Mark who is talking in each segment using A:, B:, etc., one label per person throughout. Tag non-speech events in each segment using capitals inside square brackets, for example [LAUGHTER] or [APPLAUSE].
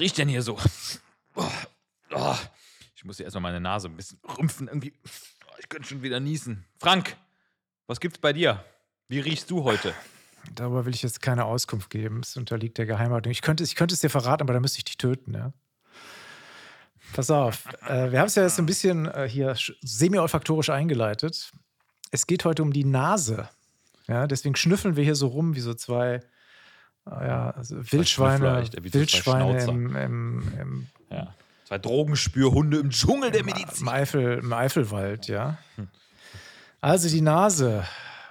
A: riecht denn hier so? Oh, oh. Ich muss hier erstmal meine Nase ein bisschen rümpfen. Irgendwie. Oh, ich könnte schon wieder niesen. Frank, was gibt's bei dir? Wie riechst du heute?
B: Darüber will ich jetzt keine Auskunft geben. Es unterliegt der Geheimhaltung. Ich könnte, ich könnte es dir verraten, aber dann müsste ich dich töten, ja. Pass auf. Äh, wir haben es ja jetzt ein bisschen äh, hier semi-olfaktorisch eingeleitet. Es geht heute um die Nase. Ja, deswegen schnüffeln wir hier so rum wie so zwei ja, also Wildschweine, Wildschweine im, im, im
A: ja. Zwei Drogenspürhunde im Dschungel der Medizin.
B: Im, Eifel, Im Eifelwald, ja. Also die Nase,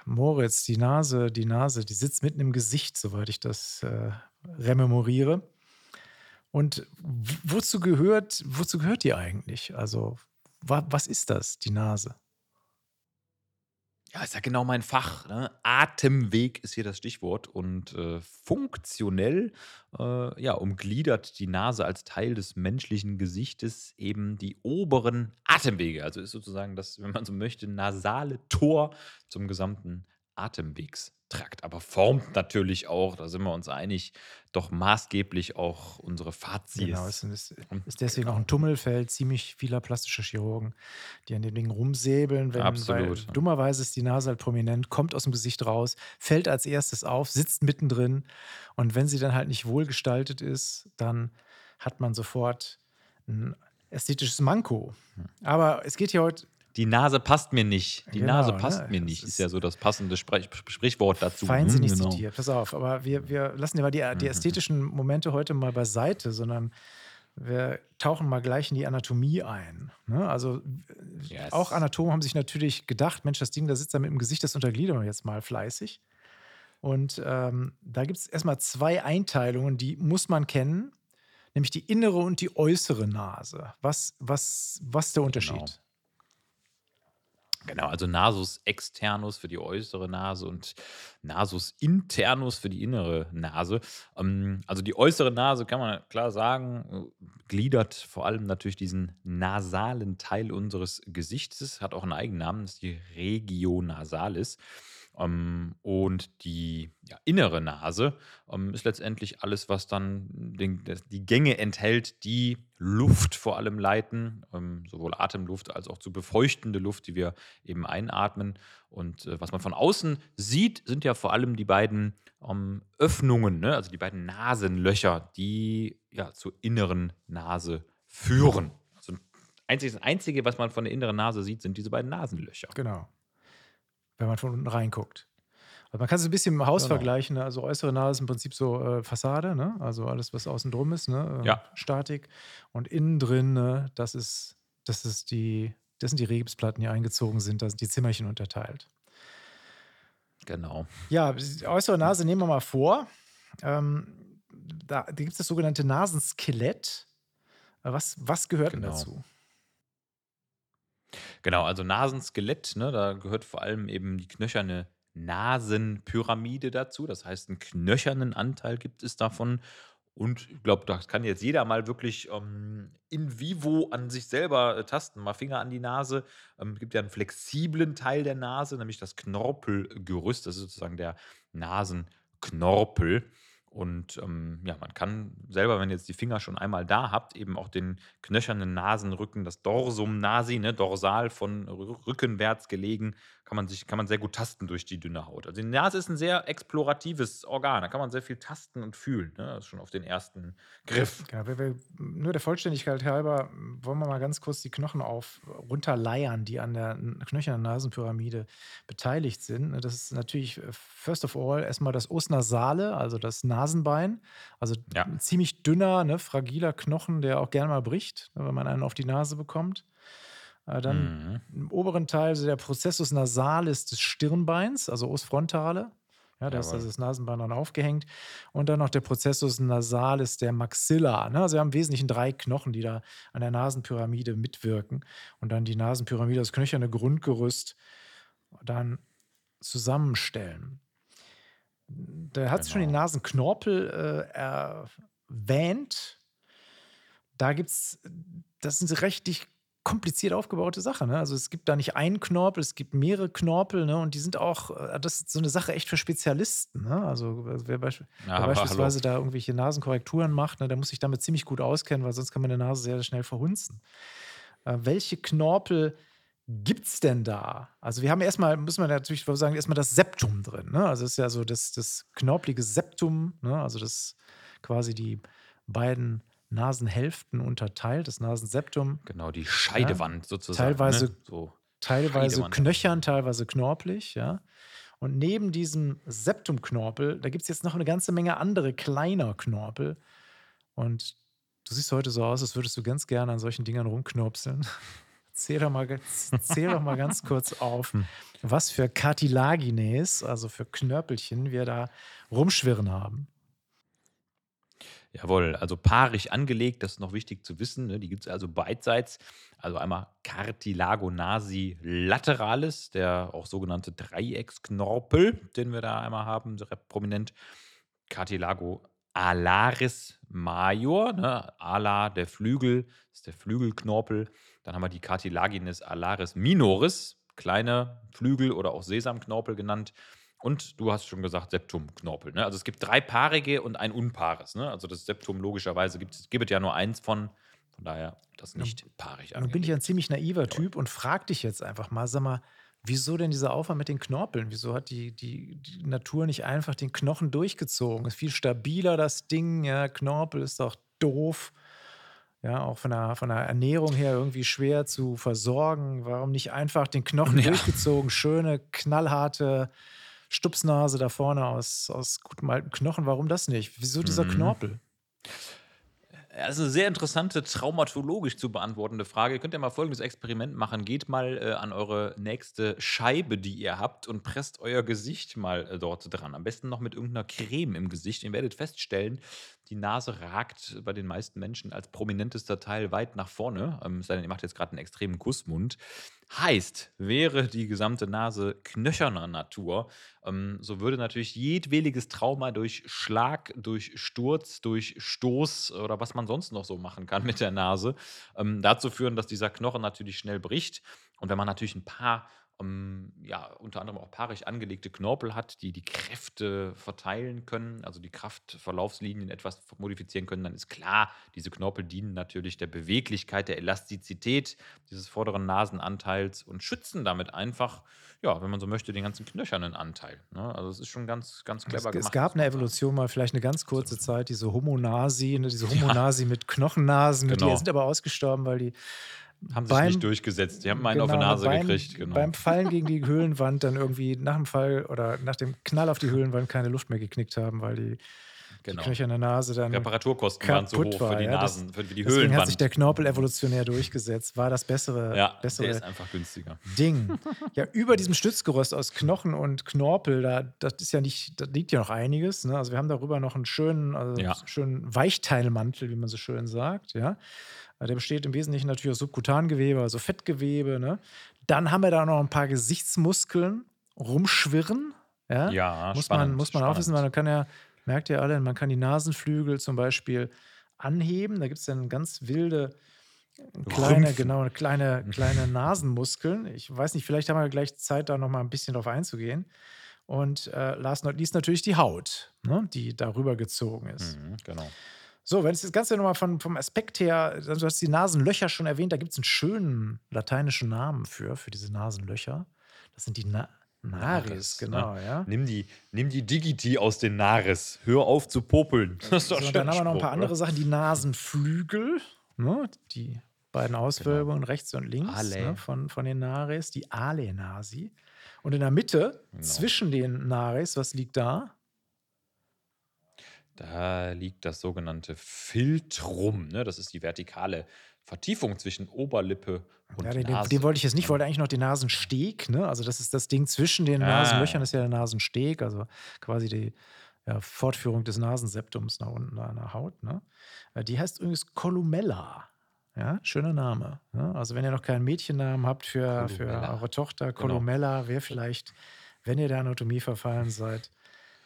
B: Moritz, die Nase, die Nase, die sitzt mitten im Gesicht, soweit ich das äh, rememoriere. Und wozu gehört, wozu gehört die eigentlich? Also, wa was ist das, die Nase?
A: Ja, ist ja genau mein Fach. Ne? Atemweg ist hier das Stichwort. Und äh, funktionell äh, ja, umgliedert die Nase als Teil des menschlichen Gesichtes eben die oberen Atemwege. Also ist sozusagen das, wenn man so möchte, nasale Tor zum gesamten Atemwegstrakt, aber formt natürlich auch, da sind wir uns einig, doch maßgeblich auch unsere Fazis.
B: Genau, es ist, ist deswegen auch ein Tummelfeld ziemlich vieler plastischer Chirurgen, die an den Dingen rumsäbeln. Wenn, Absolut. Weil, dummerweise ist die Nase halt prominent, kommt aus dem Gesicht raus, fällt als erstes auf, sitzt mittendrin und wenn sie dann halt nicht wohlgestaltet ist, dann hat man sofort ein ästhetisches Manko. Hm. Aber es geht hier heute
A: die Nase passt mir nicht. Die genau, Nase passt ne? mir nicht, ist, ist ja so das passende Sprech Sprichwort dazu.
B: Feinsinnig hm, genau. zitiert, pass auf. Aber wir, wir lassen ja mal die, die mhm. ästhetischen Momente heute mal beiseite, sondern wir tauchen mal gleich in die Anatomie ein. Ne? Also yes. auch Anatomen haben sich natürlich gedacht, Mensch, das Ding, da sitzt da mit dem Gesicht, das untergliedern wir jetzt mal fleißig. Und ähm, da gibt es erstmal zwei Einteilungen, die muss man kennen, nämlich die innere und die äußere Nase. Was, was, was ist der Unterschied? Genau.
A: Genau, also Nasus externus für die äußere Nase und Nasus internus für die innere Nase. Ähm, also die äußere Nase kann man klar sagen, äh, gliedert vor allem natürlich diesen nasalen Teil unseres Gesichtes, hat auch einen Eigennamen, das ist die Regio nasalis. Ähm, und die ja, innere Nase ähm, ist letztendlich alles, was dann den, die Gänge enthält, die Luft vor allem leiten, ähm, sowohl Atemluft als auch zu befeuchtende Luft, die wir eben einatmen. Und äh, was man von außen sieht, sind ja vor allem die beiden Öffnungen, ne? also die beiden Nasenlöcher, die ja zur inneren Nase führen. Also das Einzige, was man von der inneren Nase sieht, sind diese beiden Nasenlöcher.
B: Genau wenn man von unten reinguckt. Also man kann es ein bisschen im Haus genau. vergleichen. Ne? Also äußere Nase ist im Prinzip so äh, Fassade, ne? also alles, was außen drum ist, ne?
A: Äh, ja.
B: Statik. Und innen drin, ne? das, ist, das, ist die, das sind die Regipsplatten, die eingezogen sind. Da sind die Zimmerchen unterteilt.
A: Genau.
B: Ja, die äußere Nase nehmen wir mal vor. Ähm, da, da gibt es das sogenannte Nasenskelett. Was, was gehört genau. denn dazu?
A: Genau, also Nasenskelett, ne, da gehört vor allem eben die knöcherne Nasenpyramide dazu. Das heißt, einen knöchernen Anteil gibt es davon. Und ich glaube, das kann jetzt jeder mal wirklich ähm, in vivo an sich selber äh, tasten. Mal Finger an die Nase. Ähm, es gibt ja einen flexiblen Teil der Nase, nämlich das Knorpelgerüst. Das ist sozusagen der Nasenknorpel. Und ähm, ja, man kann selber, wenn ihr jetzt die Finger schon einmal da habt, eben auch den knöchernen Nasenrücken, das Dorsum nasi, ne, dorsal von rückenwärts gelegen, kann man, sich, kann man sehr gut tasten durch die dünne Haut. Also die Nase ist ein sehr exploratives Organ, da kann man sehr viel tasten und fühlen. Ne? Das ist schon auf den ersten Griff.
B: Ja, wir, wir, nur der Vollständigkeit halber wollen wir mal ganz kurz die Knochen auf runterleiern, die an der knöchernen Nasenpyramide beteiligt sind. Das ist natürlich, äh, first of all, erstmal das Osnasale, also das Nasenbein. Also ja. ein ziemlich dünner, ne, fragiler Knochen, der auch gerne mal bricht, wenn man einen auf die Nase bekommt. Äh, dann mhm. im oberen Teil der Prozessus nasalis des Stirnbeins, also Ostfrontale. Ja, da ist also das Nasenbein dann aufgehängt. Und dann noch der Prozessus nasalis der Maxilla. Ne? Also wir haben im Wesentlichen drei Knochen, die da an der Nasenpyramide mitwirken. Und dann die Nasenpyramide, das knöcherne Grundgerüst, dann zusammenstellen. Da hat genau. schon die Nasenknorpel äh, erwähnt. Da gibt es, das sind richtig kompliziert aufgebaute Sache. Ne? Also es gibt da nicht einen Knorpel, es gibt mehrere Knorpel, ne? Und die sind auch, äh, das ist so eine Sache echt für Spezialisten. Ne? Also wer, beisp
A: Ja,
B: wer
A: aber hallo.
B: beispielsweise da irgendwelche Nasenkorrekturen macht, ne, der muss sich damit ziemlich gut auskennen, weil sonst kann man eine Nase sehr, sehr schnell verhunzen. Äh, welche Knorpel gibt es denn da? Also wir haben erstmal, müssen wir natürlich sagen, erstmal das Septum drin. Ne? Also es ist ja so das, das knorpelige Septum, ne? also das quasi die beiden Nasenhälften unterteilt, das Nasenseptum.
A: Genau, die
B: Ja?
A: Scheidewand sozusagen,
B: Teilweise,
A: ne? So
B: teilweise
A: Scheidewand.
B: knöchern, teilweise knorpelig, ja. Und neben diesem Septumknorpel, da gibt es jetzt noch eine ganze Menge andere kleiner Knorpel. Und du siehst heute so aus, als würdest du ganz gerne an solchen Dingern rumknopseln. Zähl doch mal, ganz- zähl doch mal ganz [LAUGHS] kurz auf,
A: Hm.
B: was für Cartilagines, also für Knörpelchen, wir da rumschwirren haben.
A: Jawohl, also paarig angelegt, das ist noch wichtig zu wissen. Ne? Die gibt es also beidseits. Also einmal Cartilago nasi lateralis, der auch sogenannte Dreiecksknorpel, den wir da einmal haben, sehr prominent. Cartilago alaris major, ne? ala der Flügel, ist der Flügelknorpel. Dann haben wir die Cartilaginis alaris minoris, kleine Flügel oder auch Sesamknorpel genannt. Und du hast schon gesagt, Septumknorpel. Ne? Also es gibt drei paarige und ein unpaares. Ne? Also das Septum logischerweise gibt es gibt es ja nur eins von. Von daher das
B: Nun,
A: nicht paarig
B: nun bin ich ein ziemlich naiver. Typ und frag dich jetzt einfach mal, sag mal, wieso denn dieser Aufwand mit den Knorpeln? Wieso hat die, die, die Natur nicht einfach den Knochen durchgezogen? Ist viel stabiler, das Ding. Ja, Knorpel ist doch doof. Ja, auch von der, von der Ernährung her irgendwie schwer zu versorgen. Warum nicht einfach den Knochen
A: Ja.
B: durchgezogen? Schöne, knallharte Stupsnase da vorne aus, aus gutem alten Knochen. Warum das nicht? Wieso dieser
A: Mhm.
B: Knorpel?
A: Ja, Das ist eine sehr interessante, traumatologisch zu beantwortende Frage. Ihr könnt ja mal folgendes Experiment machen. Geht mal äh, an eure nächste Scheibe, die ihr habt, und presst euer Gesicht mal äh, dort dran. Am besten noch mit irgendeiner Creme im Gesicht. Ihr werdet feststellen, die Nase ragt bei den meisten Menschen als prominentester Teil weit nach vorne. Ähm, sei denn, ihr macht jetzt gerade einen extremen Kussmund. Heißt, wäre die gesamte Nase knöcherner Natur, ähm, so würde natürlich jedweliges Trauma durch Schlag, durch Sturz, durch Stoß oder was man sonst noch so machen kann mit der Nase, ähm, dazu führen, dass dieser Knochen natürlich schnell bricht. Und wenn man natürlich ein paar, ähm, ja, unter anderem auch paarig angelegte Knorpel hat, die die Kräfte verteilen können, also die Kraftverlaufslinien etwas modifizieren können, dann ist klar, diese Knorpel dienen natürlich der Beweglichkeit, der Elastizität dieses vorderen Nasenanteils und schützen damit einfach, ja, wenn man so möchte, den ganzen knöchernen Anteil. Ne? Also es ist schon ganz, ganz
B: Es,
A: clever
B: es
A: gemacht,
B: gab
A: muss
B: eine. Evolution mal, vielleicht eine ganz kurze. Zeit, diese Homonasi, ne, diese
A: Ja,
B: Homonasi mit Knochennasen, ne, die
A: genau.
B: sind aber ausgestorben, weil die
A: Haben sich nicht
B: beim,
A: durchgesetzt. Die haben einen auf
B: genau,
A: die
B: ne,
A: Nase
B: beim,
A: gekriegt, genau.
B: beim Fallen gegen die Höhlenwand dann irgendwie nach dem Fall oder nach dem Knall auf die Höhlenwand keine Luft mehr geknickt haben, weil die, die
A: Genau.
B: knöcherne Nase dann
A: Reparaturkosten waren zu hoch für
B: war.
A: die
B: Ja, das,
A: Nasen, für die
B: deswegen hat sich
A: Höhlenwand.
B: der Knorpel evolutionär durchgesetzt, war das bessere,
A: Ja, der
B: bessere
A: ist einfach günstiger.
B: Ding. [LAUGHS] Ja, über diesem Stützgerüst aus Knochen und Knorpel, da, das ist ja nicht, da liegt ja noch einiges. Ne? Also wir haben darüber noch einen schönen, also
A: Ja.
B: schönen Weichteilmantel, wie man so schön sagt. Ja? Äh, Der besteht im Wesentlichen natürlich aus Subkutangewebe, also Fettgewebe. Ne? Dann haben wir da noch ein paar Gesichtsmuskeln rumschwirren. Ja?
A: Ja,
B: Muss man,
A: spannend,
B: muss man aufwissen, weil man kann ja, merkt ihr alle, man kann die Nasenflügel zum Beispiel anheben. Da gibt es dann ganz wilde kleine,
A: Rümpfen.
B: genau, kleine, [LAUGHS] kleine Nasenmuskeln. Ich weiß nicht, vielleicht haben wir gleich Zeit, da noch mal ein bisschen drauf einzugehen. Und äh, last not least natürlich die Haut, ne, die darüber gezogen ist.
A: Mhm, genau.
B: So, wenn es das Ganze nochmal von, vom Aspekt her, also du hast die Nasenlöcher schon erwähnt, da gibt es einen schönen lateinischen Namen für, für diese Nasenlöcher. Das sind die Na Naris,
A: Nares,
B: genau,
A: ne?
B: ja.
A: Nimm die, nimm die Digiti aus den Nares. Hör auf zu popeln. Das ist doch
B: So, und dann haben wir noch ein paar andere
A: oder?
B: Sachen, die Nasenflügel, ne, die beiden
A: Genau.
B: Auswölbungen rechts und links ne, von, von den Nares, die Alenasi. Und in der Mitte,
A: Genau.
B: zwischen den Nares, was liegt da?
A: Da liegt das sogenannte Filtrum. Ne? Das ist die vertikale Vertiefung zwischen Oberlippe und
B: Ja, den,
A: Nase.
B: den wollte ich jetzt nicht, ich wollte eigentlich noch den Nasensteg, ne? Also das ist das Ding zwischen den
A: Ah.
B: Nasenlöchern, ist ja der Nasensteg, also quasi die ja, Fortführung des Nasenseptums nach unten an der Haut, ne? Äh, Die heißt übrigens Columella. Ja, schöner Name. Ne? Also wenn ihr noch keinen Mädchennamen habt für, für eure Tochter,
A: Genau.
B: Columella wäre vielleicht, wenn ihr der Anatomie verfallen seid,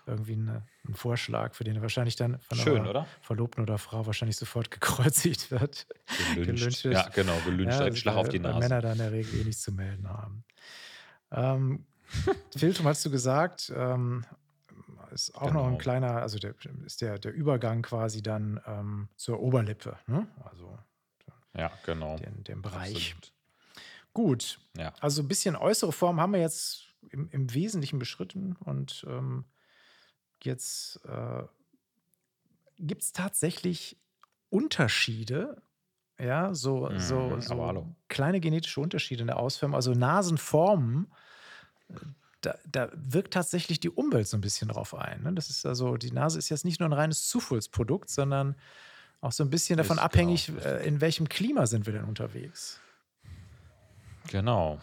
B: irgendwie 'ne 'n Vorschlag, für den er wahrscheinlich dann von
A: Schön, oder?
B: Verlobten oder Frau wahrscheinlich sofort [LAUGHS] gekreuzigt wird,
A: gelyncht
B: wird.
A: Ja, genau, gelyncht,
B: Ja,
A: direkt Schlag auf die Nase.
B: Männer da in der Regel eh nichts zu melden haben. Ähm, [LAUGHS] Philtrum hast du gesagt, ähm, ist auch noch 'n
A: Genau.
B: kleiner also, der ist der der Übergang quasi dann, ähm, zur Oberlippe, ne? Also,
A: Ja, genau.
B: den den Bereich.
A: Absolut.
B: Gut,
A: Ja.
B: also, 'n bisschen äußere Form haben wir jetzt im im Wesentlichen beschritten und, ähm, jetzt, äh, gibt's tatsächlich Unterschiede, ja, so so
A: Mhm,
B: so
A: hallo.
B: kleine genetische Unterschiede in der Ausformung. Also, Nasenformen, da da wirkt tatsächlich die Umwelt so 'n bisschen drauf ein, ne? Das ist also die Nase ist jetzt nicht nur 'n reines Zufallsprodukt, sondern auch so 'n bisschen davon
A: Ist genau,
B: abhängig, äh, in welchem Klima sind wir denn unterwegs.
A: Genau.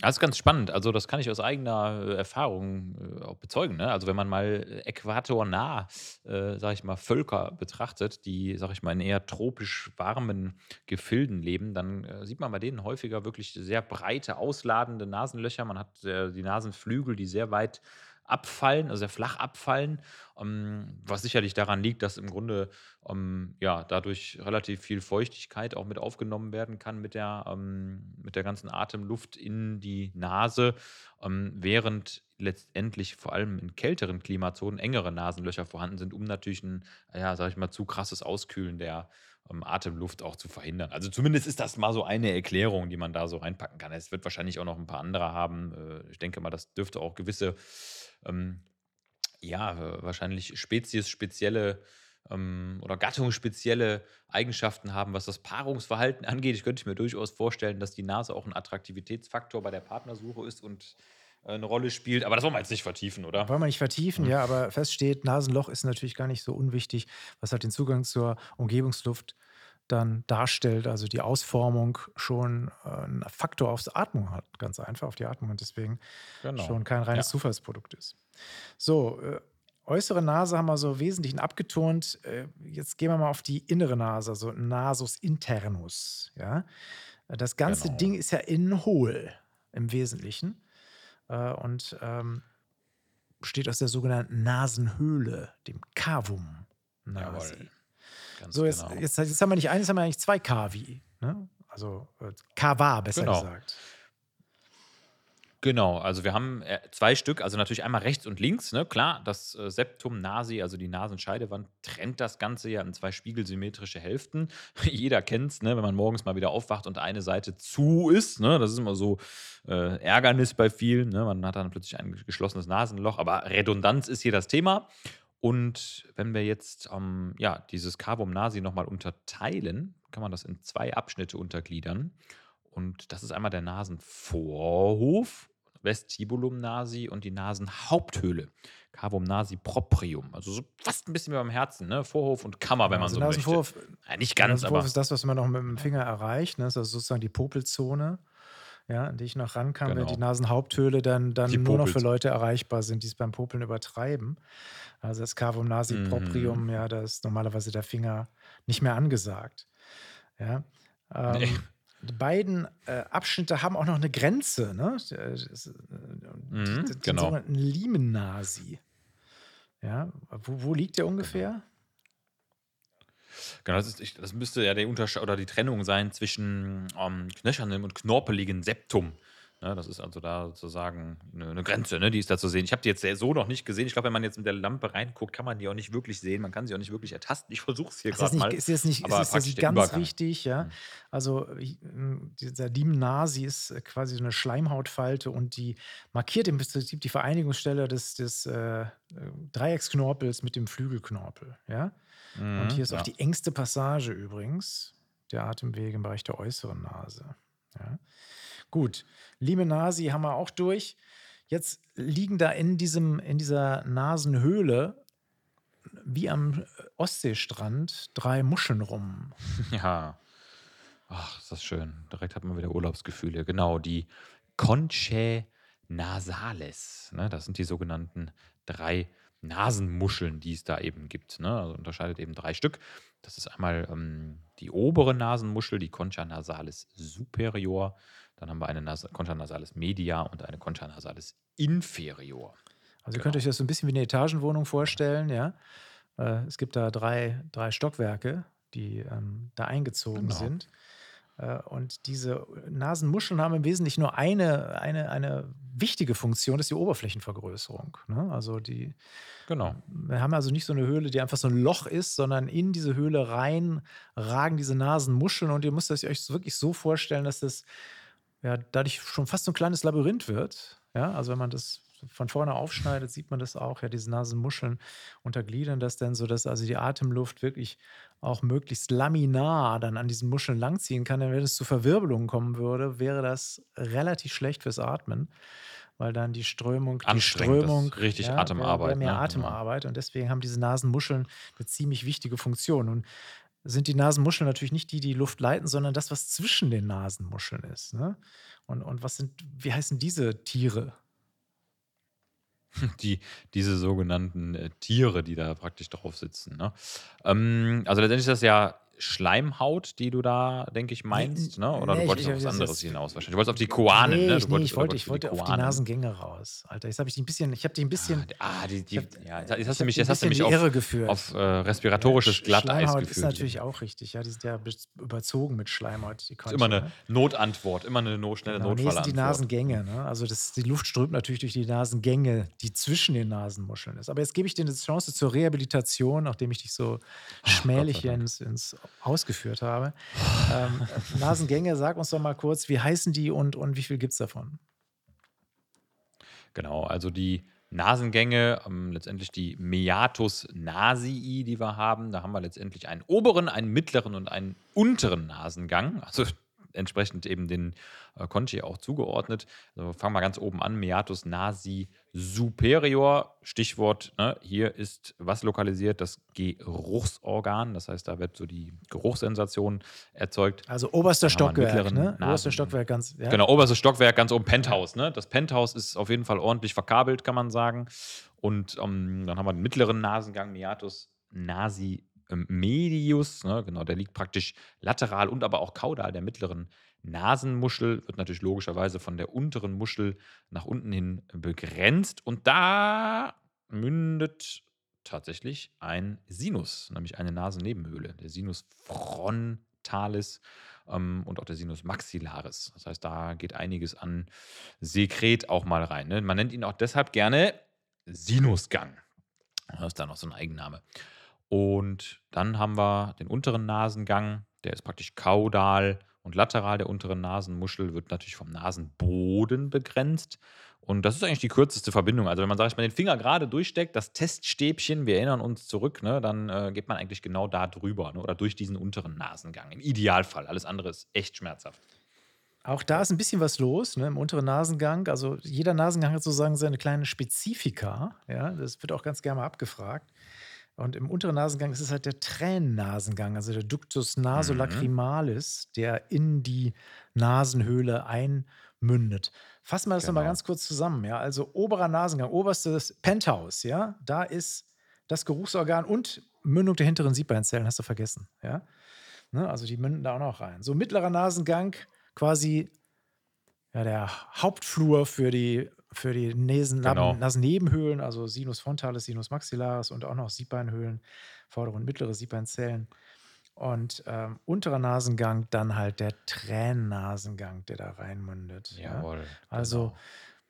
A: Das ist ganz spannend. Also, das kann ich aus eigener, äh, Erfahrung, äh, auch bezeugen, ne? Also, wenn man mal, äquatornah, äh, sage ich mal, Völker betrachtet, die, sage ich mal, in eher tropisch warmen Gefilden leben, dann, äh, sieht man bei denen häufiger wirklich sehr breite, ausladende Nasenlöcher. Man hat, äh, die Nasenflügel, die sehr weit abfallen, also sehr flach abfallen, ähm, was sicherlich daran liegt, dass im Grunde, ähm, ja, dadurch relativ viel Feuchtigkeit auch mit aufgenommen werden kann mit der ähm, mit der ganzen Atemluft in die Nase, während letztendlich vor allem in kälteren Klimazonen engere Nasenlöcher vorhanden sind, um natürlich 'n, ja, sage ich mal, zu krasses Auskühlen der, Atemluft auch zu verhindern. Also, zumindest ist das mal so eine Erklärung, die man da so reinpacken kann. Es wird wahrscheinlich auch noch 'n paar andere haben. Äh, ich denke mal, das dürfte auch gewisse, ähm, ja, äh, wahrscheinlich speziesspezielle, ähm, oder gattungsspezielle Eigenschaften haben, was das Paarungsverhalten [LAUGHS] angeht. Ich könnte mir durchaus vorstellen, dass die Nase auch 'n Attraktivitätsfaktor bei der Partnersuche ist und, äh, 'ne Rolle spielt, aber das wollen wir jetzt nicht vertiefen, oder?
B: Wollen wir nicht vertiefen,
A: Mhm.
B: ja, aber fest steht, Nasenloch ist natürlich gar nicht so unwichtig, was halt den Zugang zur Umgebungsluft dann darstellt, also, die Ausformung schon, äh, 'n Faktor aufs Atmung hat, ganz einfach auf die Atmung und deswegen
A: Genau,
B: schon kein
A: ja.
B: reines Zufallsprodukt ist. So, äh, äußere Nase haben wir so im Wesentlichen abgetont. Äh, jetzt gehen wir mal auf die innere Nase, also Nasus internus, ja? Das ganze
A: Genau.
B: Ding ist ja innen hohl im Wesentlichen, äh, und, ähm, besteht aus der sogenannten Nasenhöhle, dem Cavum nasi.
A: Jawoll, ganz
B: So, jetzt
A: genau.
B: jetzt jetzt haben wir nicht 1, jetzt haben wir eigentlich 2 Cavi, ne? Also, äh, Cava besser
A: Genau.
B: gesagt.
A: Genau, also, wir haben, äh, 2 Stück, also, natürlich einmal rechts und links, ne? Klar, das, äh, Septum nasi, also, die Nasenscheidewand trennt das Ganze ja in 2 spiegelsymmetrische Hälften. [LAUGHS] Jeder kennt's, ne, wenn man morgens mal wieder aufwacht und eine Seite zu ist, ne? Das ist immer so, äh, Ärgernis bei vielen, ne? Man hat dann plötzlich ein geschlossenes Nasenloch, aber Redundanz ist hier das Thema. Und wenn wir jetzt, ähm, ja, dieses Cavum nasi noch mal unterteilen, kann man das in 2 Abschnitte untergliedern. Und das ist einmal der Nasenvorhof, Vestibulum nasi und die Nasenhaupthöhle, Cavum nasi proprium. Also, so fast 'n bisschen wie beim Herzen, ne? Vorhof und Kammer, wenn man
B: also,
A: so möchte.
B: Nasenvorhof
A: Ja, nicht ganz,
B: Nasenvorhof
A: aber
B: ist das, was man noch mit'm Finger erreicht, ne? Das ist also sozusagen die Popelzone, ja, an die ich noch ran kann, während die
A: Genau.
B: Nasenhaupthöhle dann dann
A: Die
B: nur noch für Leute erreichbar sind, die's beim Popeln übertreiben. Also, das Cavum nasi
A: Mhm.
B: proprium, ja, da ist normalerweise der Finger nicht mehr angesagt, ja? Ähm, die beiden, äh, Abschnitte haben auch noch 'ne Grenze, ne? Äh, das,
A: Mhm,
B: d den
A: genau.
B: sogenannten Limen nasi. Ja, wo wo liegt der
A: Genau.
B: ungefähr?
A: Genau, das ist ich das müsste ja der Untersch oder die Trennung sein zwischen, ähm, knöchernem und knorpeligem Septum, ne? Das ist also da sozusagen 'ne 'ne Grenze, ne, die ist da zu sehen. Ich habe die jetzt, so noch nicht gesehen. Ich glaube, wenn man jetzt mit der Lampe reinguckt, kann man die auch nicht wirklich sehen. Man kann sie auch nicht wirklich ertasten. Ich versuche es hier
B: Ist nicht
A: mal,
B: ist das nicht ist
A: aber
B: das
A: praktisch
B: nicht ganz
A: Übergang.
B: wichtig, ja?
A: Mhm.
B: Also, i hm, dieser Limen nasi ist, äh, quasi so 'ne Schleimhautfalte und die markiert im Prinzip die Vereinigungsstelle des des, äh, äh, Dreiecksknorpels mit dem Flügelknorpel, ja? Und
A: Mhm,
B: hier ist auch
A: ja.
B: die engste Passage übrigens der Atemwege im Bereich der äußeren Nase, ja? Gut, Limen nasi haben wir auch durch. Jetzt liegen da in diesem in dieser Nasenhöhle wie am, Ostseestrand 3 Muscheln rum. [LAUGHS]
A: Ja. Ach, ist das schön. Direkt hat man wieder Urlaubsgefühle. Genau, die Conchae nasales, ne? Das sind die sogenannten 3 Nasenmuscheln, die es da eben gibt, ne? Also, unterscheidet eben 3 Stück. Das ist einmal, ähm, die obere Nasenmuschel, die Concha nasales superior. Dann haben wir eine Nas Concha nasales media und eine Concha nasales inferior.
B: Also ihr könnt euch
A: Genau.
B: das so ein bisschen wie eine Etagenwohnung vorstellen, ja? Äh, es gibt da drei, drei Stockwerke, die ähm, da eingezogen
A: Genau.
B: sind. Äh, und diese Nasenmuscheln haben im Wesentlichen nur eine, eine, eine wichtige Funktion, das ist die Oberflächenvergrößerung. Ne? Also die,
A: Genau.
B: wir haben also nicht so eine Höhle, die einfach so ein Loch ist, sondern in diese Höhle rein ragen diese Nasenmuscheln und ihr müsst das euch wirklich so vorstellen, dass das ja dadurch schon fast so ein kleines Labyrinth wird. Ja, also wenn man das von vorne aufschneidet, sieht man das auch. Ja, diese Nasenmuscheln untergliedern das dann so, dass also die Atemluft wirklich auch möglichst laminar dann an diesen Muscheln langziehen kann. Denn wenn es zu Verwirbelungen kommen würde, wäre das relativ schlecht fürs Atmen, weil dann die Strömung, die Strömung,
A: richtig
B: ja,
A: Atemarbeit,
B: mehr
A: ne? Genau.
B: Atemarbeit. Und deswegen haben diese Nasenmuscheln eine ziemlich wichtige Funktion. Nun sind die Nasenmuscheln natürlich nicht die, die Luft leiten, sondern das, was zwischen den Nasenmuscheln ist. Ne? Und, und was sind, wie heißen diese Tiere? [LAUGHS]
A: Die, diese sogenannten äh, Tiere, die da praktisch drauf sitzen. Ne? Ähm, also letztendlich ist das ja Schleimhaut, die du da, denke ich, meinst, ne? Oder
B: Nee,
A: du wolltest
B: ich-
A: auf was anderes hinaus wahrscheinlich. Du wolltest auf die Koanen,
B: nee,
A: ne?
B: ich,
A: Du
B: nee, ich wollte, ich wollte auf die? Nasengänge raus. Alter, jetzt habe ich dich ein bisschen, ich habe dich ein bisschen,
A: Ah, die, die,
B: hab-
A: ja, jetzt hast du mich, jetzt hast du mich
B: die
A: auf, auf äh, respiratorisches
B: Sch-
A: Glatteis
B: Schleimhaut
A: geführt.
B: ist natürlich auch richtig. Ja, die sind ja überzogen mit Schleimhaut. Die
A: ist immer eine
B: ne?
A: Notantwort, immer eine no schnelle
B: Genau, nee, es sind die
A: Notfallantwort.
B: Nasengänge. Ne? Also das, die Luft strömt natürlich durch die Nasengänge, die zwischen den Nasenmuscheln ist. Aber jetzt gebe ich dir eine Chance zur Rehabilitation, nachdem ich dich so schmählich hier ins, ins Ausgeführt habe. ähm, [LAUGHS] Nasengänge, sag uns doch mal kurz, wie heißen die und, und wie viel gibt es davon?
A: Genau, also die Nasengänge, ähm, letztendlich die Meatus nasii, die wir haben. Da haben wir letztendlich einen oberen, einen mittleren und einen unteren Nasengang. Also entsprechend eben den äh, Conchi auch zugeordnet. Also fangen wir ganz oben an. Meatus nasi superior. Stichwort, ne, hier ist was lokalisiert? Das Geruchsorgan. Das heißt, da wird so die Geruchssensation erzeugt.
B: Also oberster Stockwerk, ne? Oberster Stockwerk ganz. Ja?
A: Genau, oberstes Stockwerk, ganz oben Penthouse. Ne? Das Penthouse ist auf jeden Fall ordentlich verkabelt, kann man sagen. Und ähm, dann haben wir den mittleren Nasengang, Meatus nasi medius. Ne? Genau, der liegt praktisch lateral und aber auch kaudal der mittleren Nasenmuschel. Wird natürlich logischerweise von der unteren Muschel nach unten hin begrenzt. Und da mündet tatsächlich ein Sinus, nämlich eine Nasennebenhöhle, der Sinus frontalis ähm, und auch der Sinus maxillaris. Das heißt, da geht einiges an Sekret auch mal rein. Ne? Man nennt ihn auch deshalb gerne Sinusgang. Das ist da noch so ein Eigenname. Und dann haben wir den unteren Nasengang, der ist praktisch kaudal und lateral der unteren Nasenmuschel, wird natürlich vom Nasenboden begrenzt. Und das ist eigentlich die kürzeste Verbindung. Also wenn man, sag ich mal, den Finger gerade durchsteckt, das Teststäbchen, wir erinnern uns zurück, ne, dann äh, geht man eigentlich genau da drüber ne, oder durch diesen unteren Nasengang. Im Idealfall. Alles andere ist echt schmerzhaft.
B: Auch da ist ein bisschen was los, ne, im unteren Nasengang. Also jeder Nasengang hat sozusagen seine kleine Spezifika. Ja, das wird auch ganz gerne mal abgefragt. Und im unteren Nasengang ist es halt der Tränennasengang, also der Ductus nasolacrimalis, der in die Nasenhöhle einmündet. Fassen wir das nochmal
A: Genau.
B: ganz kurz zusammen. Ja, also oberer Nasengang, oberstes Penthouse, ja, da ist das Geruchsorgan und Mündung der hinteren Siebbeinzellen, hast du vergessen. Ja, ne, also die münden da auch noch rein. So mittlerer Nasengang, quasi ja, der Hauptflur für die, für die Nasen,
A: Genau.
B: Nasennebenhöhlen, also Sinus frontalis, Sinus maxillaris und auch noch Siebbeinhöhlen, vordere und mittlere Siebbeinzellen. Und ähm, unterer Nasengang dann halt der Tränennasengang, der da reinmündet. Ja?
A: Jawohl.
B: Also
A: genau.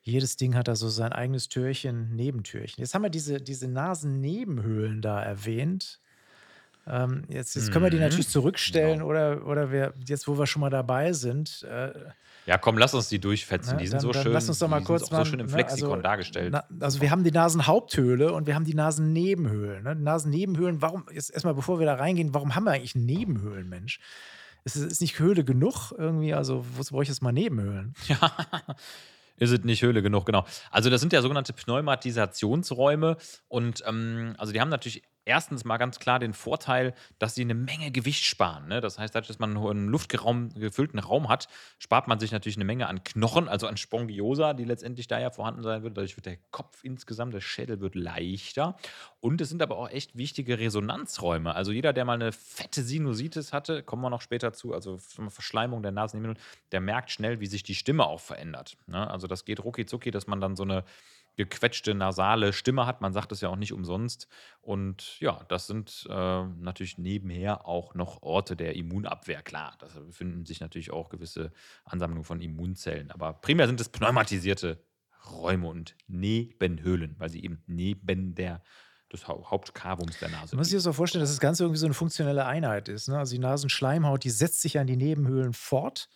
B: jedes Ding hat da so sein eigenes Türchen, Nebentürchen. Jetzt haben wir diese, diese Nasennebenhöhlen da erwähnt. Ähm, jetzt, jetzt können wir die
A: Mhm.
B: natürlich zurückstellen
A: Genau.
B: oder, oder wir, jetzt, wo wir schon mal dabei sind, äh,
A: Ja, komm, lass uns die durchfetzen.
B: Ne,
A: die sind
B: dann-
A: so
B: dann
A: schön.
B: lass uns doch mal
A: die
B: kurz
A: auch so
B: mal,
A: schön im
B: ne,
A: Flexikon
B: also,
A: dargestellt.
B: Na, also wir haben die Nasenhaupthöhle und wir haben die Nasennebenhöhlen. Ne? Nasennebenhöhlen, warum, jetzt erstmal bevor wir da reingehen, warum haben wir eigentlich Nebenhöhlen, Mensch? Ist, es- ist nicht Höhle genug irgendwie? Also, wozu brauche ich jetzt mal Nebenhöhlen? [LAUGHS]
A: Ja, ist es nicht Höhle genug, genau. Also das sind ja sogenannte Pneumatisationsräume und ähm, also die haben natürlich erstens mal ganz klar den Vorteil, dass sie eine Menge Gewicht sparen. Ne? Das heißt, dadurch, dass man einen luftgefüllten Raum hat, spart man sich natürlich eine Menge an Knochen, also an Spongiosa, die letztendlich da ja vorhanden sein wird. Dadurch wird der Kopf insgesamt, der Schädel wird leichter. Und es sind aber auch echt wichtige Resonanzräume. Also jeder, der mal eine fette Sinusitis hatte, kommen wir noch später zu, also Verschleimung der Nasennebenhöhlen, der merkt schnell, wie sich die Stimme auch verändert. Ne? Also das geht rucki zucki, dass man dann so eine gequetschte, nasale Stimme hat. Man sagt es ja auch nicht umsonst. Und ja, das sind äh, natürlich nebenher auch noch Orte der Immunabwehr. Klar, da befinden sich natürlich auch gewisse Ansammlungen von Immunzellen. Aber primär sind es pneumatisierte Räume und Nebenhöhlen, weil sie eben neben der des Hauptkavums der Nase.
B: Man muss sich das so vorstellen, dass das Ganze irgendwie so eine funktionelle Einheit ist. Ne? Also die Nasenschleimhaut, die setzt sich an die Nebenhöhlen fort.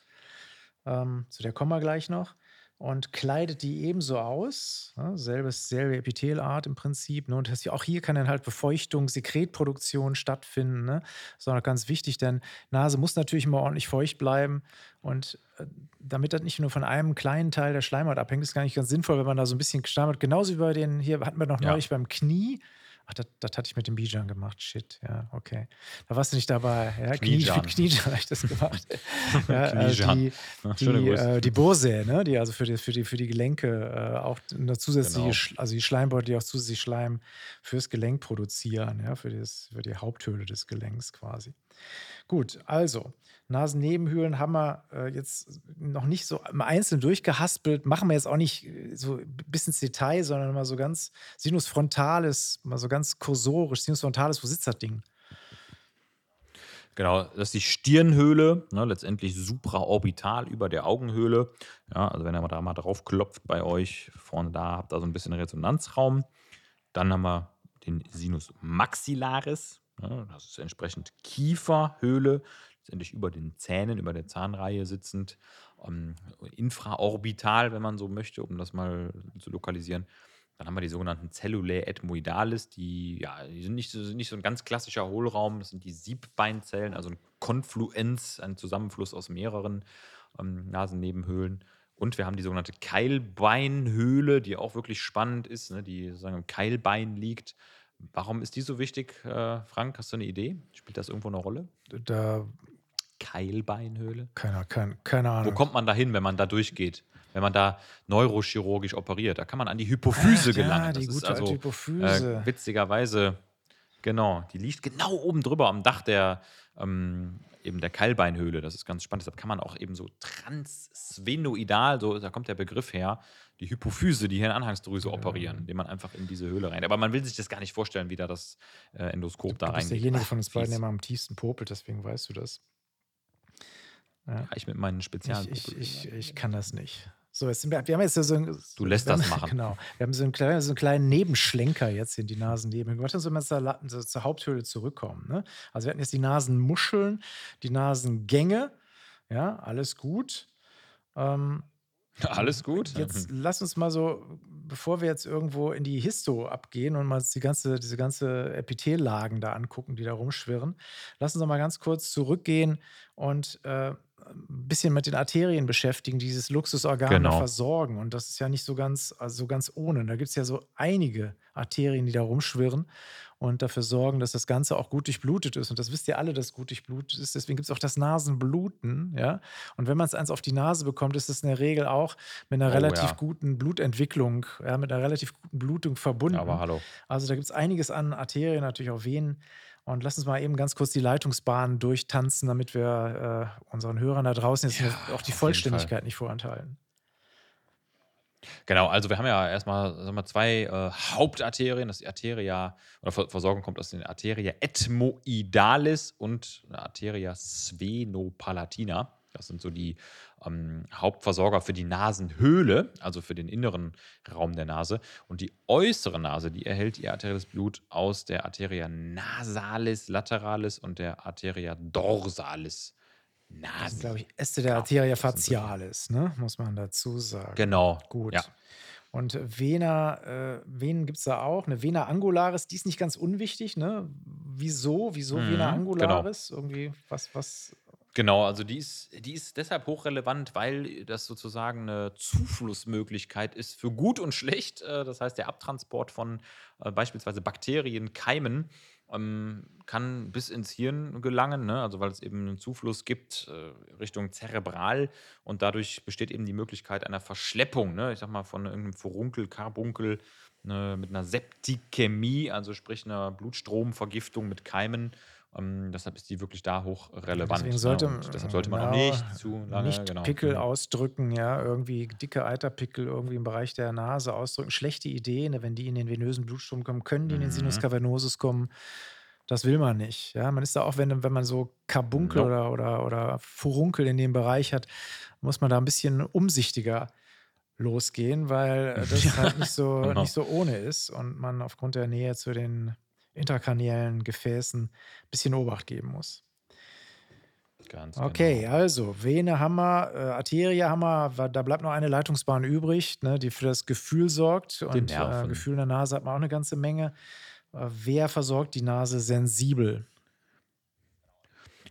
B: Ähm, zu der kommen wir gleich noch und kleidet die ebenso aus. Ne? Selbes, selbe Epithelart im Prinzip. Ne? Und das, auch hier kann dann halt Befeuchtung, Sekretproduktion stattfinden. Ne? Das ist auch noch ganz wichtig, denn Nase muss natürlich immer ordentlich feucht bleiben. Und äh, damit das nicht nur von einem kleinen Teil der Schleimhaut abhängt, ist gar nicht ganz sinnvoll, wenn man da so ein bisschen Schleimhaut, genauso wie bei den, hier hatten wir noch
A: Ja.
B: neulich beim Knie. Ach, das, hatte ich mit dem Bijan gemacht. Shit, ja, okay. Da warst du nicht dabei. Ja, Knie,
A: Kniejan. [LAUGHS]
B: Kniejan habe ich das gemacht. [LAUGHS] ja, äh, die,
A: schöne
B: die, äh, die Bohrsäge, ne? die also für die, für die, für die Gelenke äh, auch eine zusätzliche,
A: Genau.
B: Also die Schleimbeutel, die auch zusätzlich Schleim fürs Gelenk produzieren, ja, für, das, für die Haupthöhle des Gelenks quasi. Gut, also Nasennebenhöhlen haben wir äh, jetzt noch nicht so im Einzelnen durchgehaspelt, machen wir jetzt auch nicht äh, so bis ins Detail, sondern mal so ganz Sinus frontalis, mal so ganz kursorisch, Sinus frontalis, wo sitzt das Ding?
A: Genau, das ist die Stirnhöhle, ne, letztendlich supraorbital über der Augenhöhle. Ja, also wenn ihr da mal drauf klopft bei euch, vorne da habt ihr so ein bisschen Resonanzraum. Dann haben wir den Sinus maxillaris, ne, das ist entsprechend Kieferhöhle, letztendlich über den Zähnen, über der Zahnreihe sitzend. Ähm, infraorbital, wenn man so möchte, um das mal zu lokalisieren. Dann haben wir die sogenannten Cellulae ethmoidalis, die, ja, die sind nicht, so- sind nicht so ein ganz klassischer Hohlraum, das sind die Siebbeinzellen, also ein Konfluenz, ein Zusammenfluss aus mehreren ähm, Nasennebenhöhlen. Und wir haben die sogenannte Keilbeinhöhle, die auch wirklich spannend ist, ne, die sozusagen im Keilbein liegt. Warum ist die so wichtig, äh, Frank? Hast du eine Idee? Spielt das irgendwo eine Rolle?
B: Da,
A: Keilbeinhöhle?
B: keine, keine, keine
A: Wo
B: Ahnung.
A: kommt man da hin, wenn man da durchgeht? Wenn man da neurochirurgisch operiert? Da kann man an die Hypophyse
B: Ach,
A: gelangen.
B: Ja,
A: Das
B: die
A: ist
B: gute
A: also,
B: Hypophyse.
A: Äh, witzigerweise, genau, die liegt genau oben drüber am Dach der, ähm, eben der Keilbeinhöhle. Das ist ganz spannend. Deshalb kann man auch eben so transsphenoidal, so, da kommt der Begriff her, die Hypophyse, die Hirnanhangsdrüse operieren, indem man einfach in diese Höhle rein. Aber man will sich das gar nicht vorstellen, wie da das äh, Endoskop da
B: du bist
A: reingeht.
B: derjenige von uns beiden, der mal am tiefsten popelt, deswegen weißt du das.
A: Ja, ich mit meinen speziellen
B: Ich, ich, ich, kann das nicht. So, jetzt sind wir, wir haben jetzt so ein,
A: Du lässt
B: haben,
A: das machen. [LAUGHS]
B: Genau. Wir haben so einen, kleinen, so einen kleinen Nebenschlenker jetzt in die Nasenneben gemacht. Also wir zur, La- zur, zur Haupthöhle zurückkommen. Ne? Also wir hatten jetzt die Nasenmuscheln, die Nasengänge. Ja, alles gut. Ähm, [LAUGHS]
A: Alles gut?
B: Jetzt lass uns mal so, bevor wir jetzt irgendwo in die Histo abgehen und mal die ganze, diese ganze Epitellagen da angucken, die da rumschwirren, lass uns doch mal ganz kurz zurückgehen und äh, ein bisschen mit den Arterien beschäftigen, die dieses Luxusorgan
A: Genau.
B: versorgen. Und das ist ja nicht so ganz, also so ganz ohne. Da gibt es ja so einige Arterien, die da rumschwirren und dafür sorgen, dass das Ganze auch gut durchblutet ist. Und das wisst ihr alle, dass gut durchblutet ist. Deswegen gibt es auch das Nasenbluten. Ja? Und wenn man es eins auf die Nase bekommt, ist es in der Regel auch mit einer
A: Oh,
B: relativ
A: ja.
B: guten Blutentwicklung, ja, mit einer relativ guten Blutung verbunden.
A: Aber hallo.
B: Also da gibt es einiges an Arterien, natürlich auch Venen. Und lass uns mal eben ganz kurz die Leitungsbahnen durchtanzen, damit wir äh, unseren Hörern da draußen jetzt
A: Ja,
B: auch die Vollständigkeit nicht vorenthalten.
A: Genau, also wir haben ja erstmal sagen wir, zwei äh, Hauptarterien. Das ist die Arteria, oder Ver Versorgung kommt aus den Arteria ethmoidalis und Arteria svenopalatina. Das sind so die ähm, Hauptversorger für die Nasenhöhle, also für den inneren Raum der Nase. Und die äußere Nase, die erhält ihr arterielles Blut aus der Arteria nasalis lateralis und der Arteria dorsalis
B: Das
A: nasis.
B: sind, glaube ich, Äste der
A: Genau,
B: Arteria
A: das
B: facialis, ne? muss man dazu sagen.
A: Genau.
B: Gut.
A: Ja.
B: Und Vena, äh, Venen gibt es da auch. Eine Vena angularis, die ist nicht ganz unwichtig. Ne? Wieso? Wieso
A: Mhm,
B: Vena
A: genau.
B: angularis? Irgendwie, was, was
A: Genau, also die ist die ist deshalb hochrelevant, weil das sozusagen 'ne Zuflussmöglichkeit ist für gut und schlecht. Äh, das heißt, der Abtransport von, äh, beispielsweise Bakterien, Keimen, ähm, kann bis ins Hirn gelangen, ne? Also, weil es eben 'nen Zufluss gibt, äh, Richtung zerebral und dadurch besteht eben die Möglichkeit einer Verschleppung, ne? Ich sage mal, von irgend 'nem Furunkel, Karbunkel, ne, mit 'ner Septikämie, also sprich 'ner Blutstromvergiftung mit Keimen. Ähm, deshalb ist die wirklich da
B: Ja, deswegen
A: hochrelevant, ne?
B: sollte
A: Und deshalb sollte man auch
B: genau,
A: nicht zu lange
B: nicht
A: genau,
B: Pickel
A: mhm.
B: ausdrücken, ja, irgendwie dicke Eiterpickel irgendwie im Bereich der Nase ausdrücken. Schlechte Idee, ne? Wenn die in den venösen Blutstrom kommen, können die in den Sinus
A: Mhm.
B: cavernosus kommen. Das will man nicht, ja? Man ist da auch wenn wenn man so Karbunkel
A: Nope.
B: oder oder oder Furunkel in dem Bereich hat, muss man da 'n bisschen umsichtiger losgehen, weil, das [LAUGHS] halt nicht so nicht
A: genau.
B: so ohne ist und man aufgrund der Nähe zu den intrakraniellen Gefäßen bisschen Obacht geben muss.
A: Ganz
B: Okay,
A: genau.
B: also Vene haben wir, äh, Arterie haben wir, da bleibt noch eine Leitungsbahn übrig, ne, die für das Gefühl sorgt und, äh. Gefühl in der Nase hat man auch 'ne ganze Menge. Äh, wer versorgt die Nase sensibel?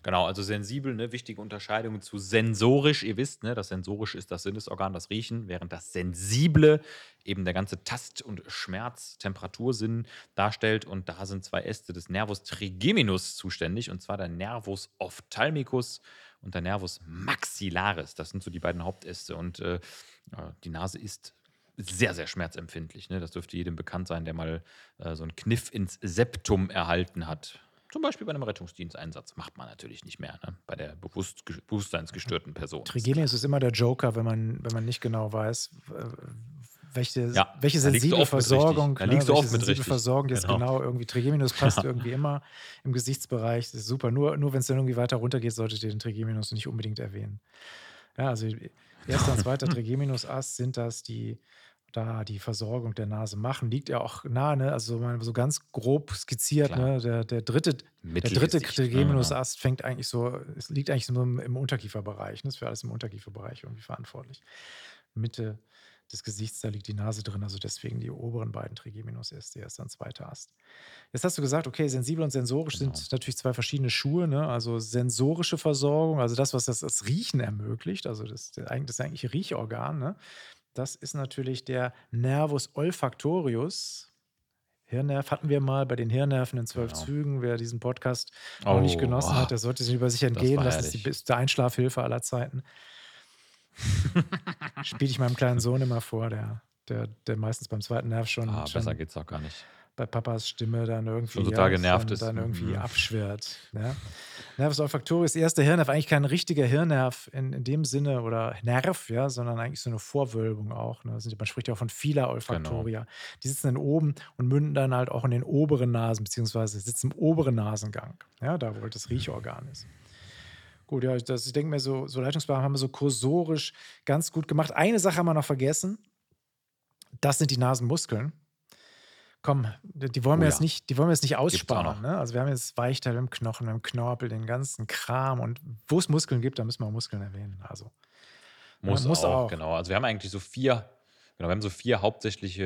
A: Genau, also sensibel, ne, wichtige Unterscheidung zu sensorisch. Ihr wisst, ne, das Sensorische ist das Sinnesorgan, das Riechen, während das Sensible eben der ganze Tast und Schmerz Temperatursinn darstellt. Und da sind 2 Äste des Nervus trigeminus zuständig, und zwar der Nervus ophthalmicus und der Nervus maxillaris. Das sind so die beiden Hauptäste. Und, äh, die Nase ist sehr, sehr schmerzempfindlich, ne? Das dürfte jedem bekannt sein, der mal, äh, so 'n Kniff ins Septum erhalten hat. Zum Beispiel bei 'nem Rettungsdiensteinsatz. Macht man natürlich nicht mehr, ne, bei der bewusst ge bewusstseinsgestörten Person.
B: Trigeminus ist immer der Joker, wenn man wenn man nicht genau weiß, welche
A: Ja,
B: welche sensible. Versorgung,
A: Da
B: ne,
A: liegst du oft mit
B: sensible
A: richtig.
B: Versorgung jetzt
A: Genau.
B: genau irgendwie Trigeminus passt
A: Ja.
B: irgendwie immer im Gesichtsbereich. Das ist super. Nur nur wenn's dann irgendwie weiter runtergeht, solltet ihr den Trigeminus nicht unbedingt erwähnen. Ja, also, e 1. und 2. [LAUGHS] Trigeminusast sind das, die da die Versorgung der Nase machen. Liegt ja auch nahe, ne? Also, so ganz grob skizziert, ne? Der der 3. der 3.
A: Mittelgesicht, ne, genau.
B: Trigeminusast fängt eigentlich so es liegt eigentlich so im im Unterkieferbereich, ne? Ist für alles im Unterkieferbereich irgendwie verantwortlich. Mitte des Gesichts, da liegt die Nase drin, also deswegen die oberen beiden Trigeminusäste, 1. und 2. Ast. Jetzt hast du gesagt, okay, sensibel und sensorisch
A: Genau.
B: sind natürlich 2 verschiedene Schuhe, ne? Also, sensorische Versorgung, also das, was das das Riechen ermöglicht, also das das eigentliche Riechorgan, ne? Das ist natürlich der Nervus olfactorius. Hirnnerv hatten wir mal bei den Hirnnerven in 12
A: Genau.
B: Zügen. Wer diesen Podcast noch nicht
A: Oh,
B: genossen
A: oh,
B: hat, der sollte sich über sich entgehen lassen. Das ist die beste Einschlafhilfe aller Zeiten. [LAUGHS] Spiele ich meinem kleinen Sohn immer vor, der der der meistens beim 2. Nerv schon
A: Ah, besser
B: schon
A: geht's auch gar nicht.
B: Bei Papas Stimme dann irgendwie,
A: total
B: ja,
A: genervt
B: dann
A: ist.
B: dann irgendwie
A: Mhm.
B: abschwirrt, ne? Nervus olfactorius, 1. Hirnnerv, eigentlich kein richtiger Hirnnerv in in dem Sinne oder Nerv, ja, sondern eigentlich so 'ne Vorwölbung auch, ne? Man spricht ja auch von Fila
A: Genau.
B: olfactoria. Die sitzen dann oben und münden dann halt auch in den oberen Nasen beziehungsweise sitzen im oberen Nasengang, ja, da wo halt das Riechorgan ist. Gut, ja, das ich denke mir so so Leitungsbahnen haben wir so kursorisch ganz gut gemacht. Eine Sache haben wir noch vergessen. Das sind die Nasenmuskeln. Komm, die wollen
A: Oh
B: wir jetzt
A: ja.
B: nicht die wollen wir jetzt nicht aussparen, ne? Also, wir haben jetzt Weichteil im Knochen, im Knorpel, den ganzen Kram und wo es Muskeln gibt, da müssen wir auch Muskeln erwähnen, also
A: Muss
B: muss
A: auch,
B: auch.
A: genau. Also, wir haben eigentlich so 4 genau, wir haben so 4 hauptsächliche,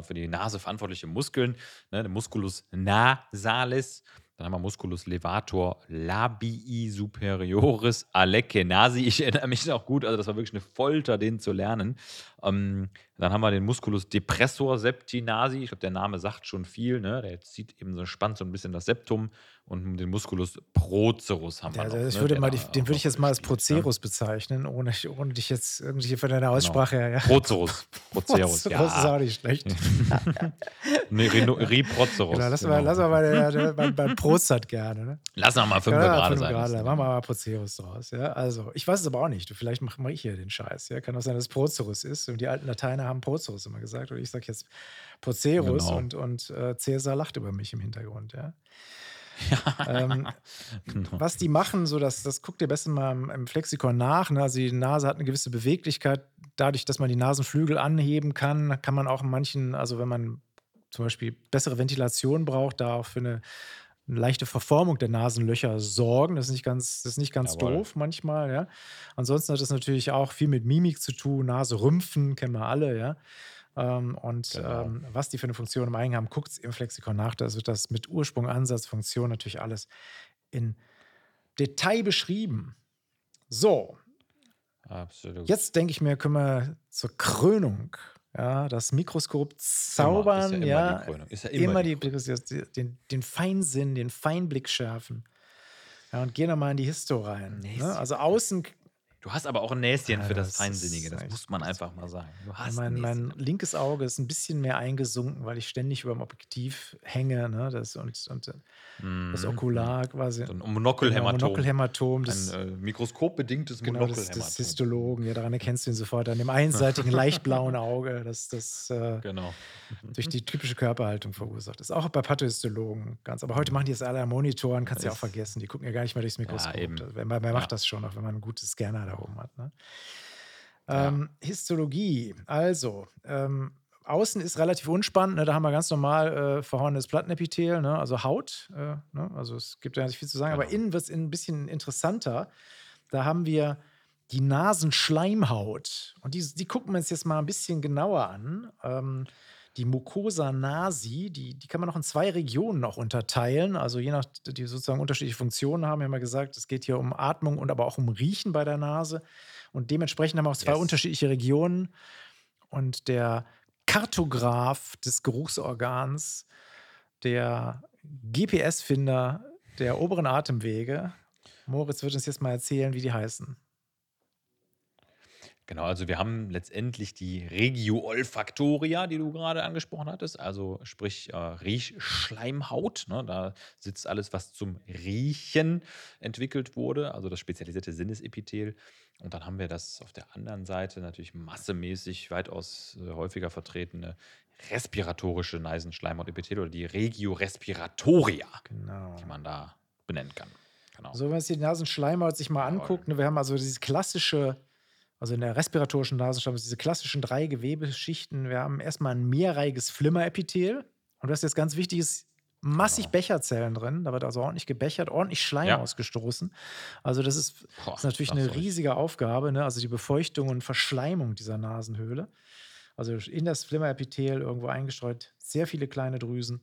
A: äh, für die Nase verantwortliche Muskeln, ne? Der Musculus nasalis, dann haben wir Musculus levator labii superioris arlecche nasi. Ich erinnere mich noch gut, also das war wirklich 'ne Folter, den zu lernen. Ähm, dann haben wir den Musculus depressor septi nasi. Ich glaube, der Name sagt schon viel, ne? Der zieht eben so spannt so 'n bisschen das Septum und den Musculus procerus haben wir
B: Ja,
A: noch, ne,
B: würde mal den
A: auch
B: würde ich
A: noch
B: jetzt mal als
A: ne?
B: Procerus bezeichnen, ohne ohne dich jetzt irgendwie von deiner
A: Genau.
B: Aussprache her, ja.
A: Procerus, [LAUGHS] Procerus,
B: Procerus ist
A: ja.
B: auch nicht schlecht. [LAUGHS]
A: Ne, Rhino
B: Genau, wir
A: genau.
B: lassen wir mal der der beim beim Prostat gerne, ne?
A: Lassen wir mal
B: Ja,
A: Fünfer
B: ja,
A: gerade sein lassen,
B: machen wir
A: genau.
B: mal Procerus draus, ja? Also, ich weiß es aber auch nicht. Vielleicht mache mache ich hier den Scheiß, ja? Kann auch sein, dass es Procerus ist und die alten Lateiner haben Procerus immer gesagt und ich sage jetzt Procerus
A: Genau.
B: und und, äh, Cäsar lacht über mich im Hintergrund, ja? [LAUGHS] Ähm,
A: Genau.
B: was die machen, so das das guckt ihr am besten mal im im Flexikon nach, ne? Also, die Nase hat 'ne gewisse Beweglichkeit. Dadurch, dass man die Nasenflügel anheben kann, kann man auch in manchen also, wenn man zum Beispiel bessere Ventilation braucht, da auch für 'ne 'ne leichte Verformung der Nasenlöcher sorgen. Das ist nicht ganz das ist nicht ganz
A: Jawohl.
B: doof manchmal, ja? Ansonsten hat das natürlich auch viel mit Mimik zu tun, Naserümpfen kennen wir alle, ja? Ähm, und,
A: Genau.
B: ähm, was die für 'ne Funktion im Eigen haben, guckt's im Flexikon nach. Da wird das mit Ursprung, Ansatz, Funktion natürlich alles in Detail beschrieben. So,
A: Absolut.
B: jetzt denke ich mir, können wir zur Krönung, ja, das Mikroskop
A: Immer, ist ja
B: zaubern,
A: immer die
B: ja.
A: Ist ja immer
B: immer
A: die
B: die, den, den Feinsinn, den Feinblick schärfen. Ja, und gehen nochmal in die Histo rein. Ne? Also außen
A: Du hast aber auch ein Näschen
B: Ja,
A: für das
B: das
A: Feinsinnige, das muss man einfach mal sagen.
B: Mein,
A: ein
B: mein linkes Auge ist ein bisschen mehr eingesunken, weil ich ständig über dem Objektiv hänge. Ne? Das, und, und das
A: Mhm.
B: Okular quasi.
A: So ein
B: Genau,
A: Monokelhämatom.
B: Monokelhämatom. Das,
A: Ein äh, mikroskopbedingtes
B: genau, das,
A: Monokelhämatom.
B: das Histologen. Ja, daran erkennst du ihn sofort. An dem [LAUGHS] einseitigen, leicht blauen Auge, das, das äh,
A: Genau.
B: durch die [LAUGHS] typische Körperhaltung verursacht ist. Auch bei Pathologen ganz. Aber heute machen die das alle am Monitoren, kannst du ja auch vergessen. Die gucken ja gar nicht mehr durchs Mikroskop.
A: eben.
B: Das- wer, wer macht
A: Ja.
B: das schon, auch wenn man einen guten Scanner da oben hat. Ne?
A: Ja.
B: Ähm, Histologie. Also, ähm, außen ist relativ unspannend. Ne? Da haben wir ganz normal äh, verhornenes Plattenepithel, ne? also Haut. Äh, ne? Also es gibt ja nicht viel zu sagen. Aber
A: Genau.
B: innen wird es ein bisschen interessanter. Da haben wir die Nasenschleimhaut. Und die, die gucken wir uns jetzt mal ein bisschen genauer an. Ähm, die Mucosa nasi, die, die kann man noch in zwei Regionen noch unterteilen. Also je nach, die sozusagen unterschiedliche Funktionen haben. Wir haben ja gesagt, es geht hier um Atmung und aber auch um Riechen bei der Nase. Und dementsprechend haben wir auch zwei
A: Yes.
B: unterschiedliche Regionen. Und der Kartograph des Geruchsorgans, der GPS-Finder der oberen Atemwege, Moritz wird uns jetzt mal erzählen, wie die heißen.
A: Genau, also wir haben letztendlich die Regio olfactoria, die du gerade angesprochen hattest, also sprich äh, Riechschleimhaut. Ne? Da sitzt alles, was zum Riechen entwickelt wurde, also das spezialisierte Sinnesepithel. Und dann haben wir das auf der anderen Seite natürlich massemäßig weitaus äh, häufiger vertretene respiratorische Nasenschleimhautepithel oder die Regio respiratoria,
B: Genau.
A: die man da benennen kann. Genau.
B: So, wenn man sich die Nasenschleimhaut sich mal anguckt, ne, wir haben also diese klassische, also in der respiratorischen Nasenschleimhaut, diese klassischen drei Gewebeschichten. Wir haben erstmal ein mehrreihiges Flimmerepithel. Und was jetzt ganz wichtig ist, massig
A: Genau.
B: Becherzellen drin. Da wird also ordentlich gebechert, ordentlich Schleim
A: Ja.
B: ausgestoßen. Also, das ist,
A: Boah,
B: ist natürlich
A: das
B: eine riesige Aufgabe, ne? also die Befeuchtung und Verschleimung dieser Nasenhöhle. Also in das Flimmerepithel irgendwo eingestreut, sehr viele kleine Drüsen.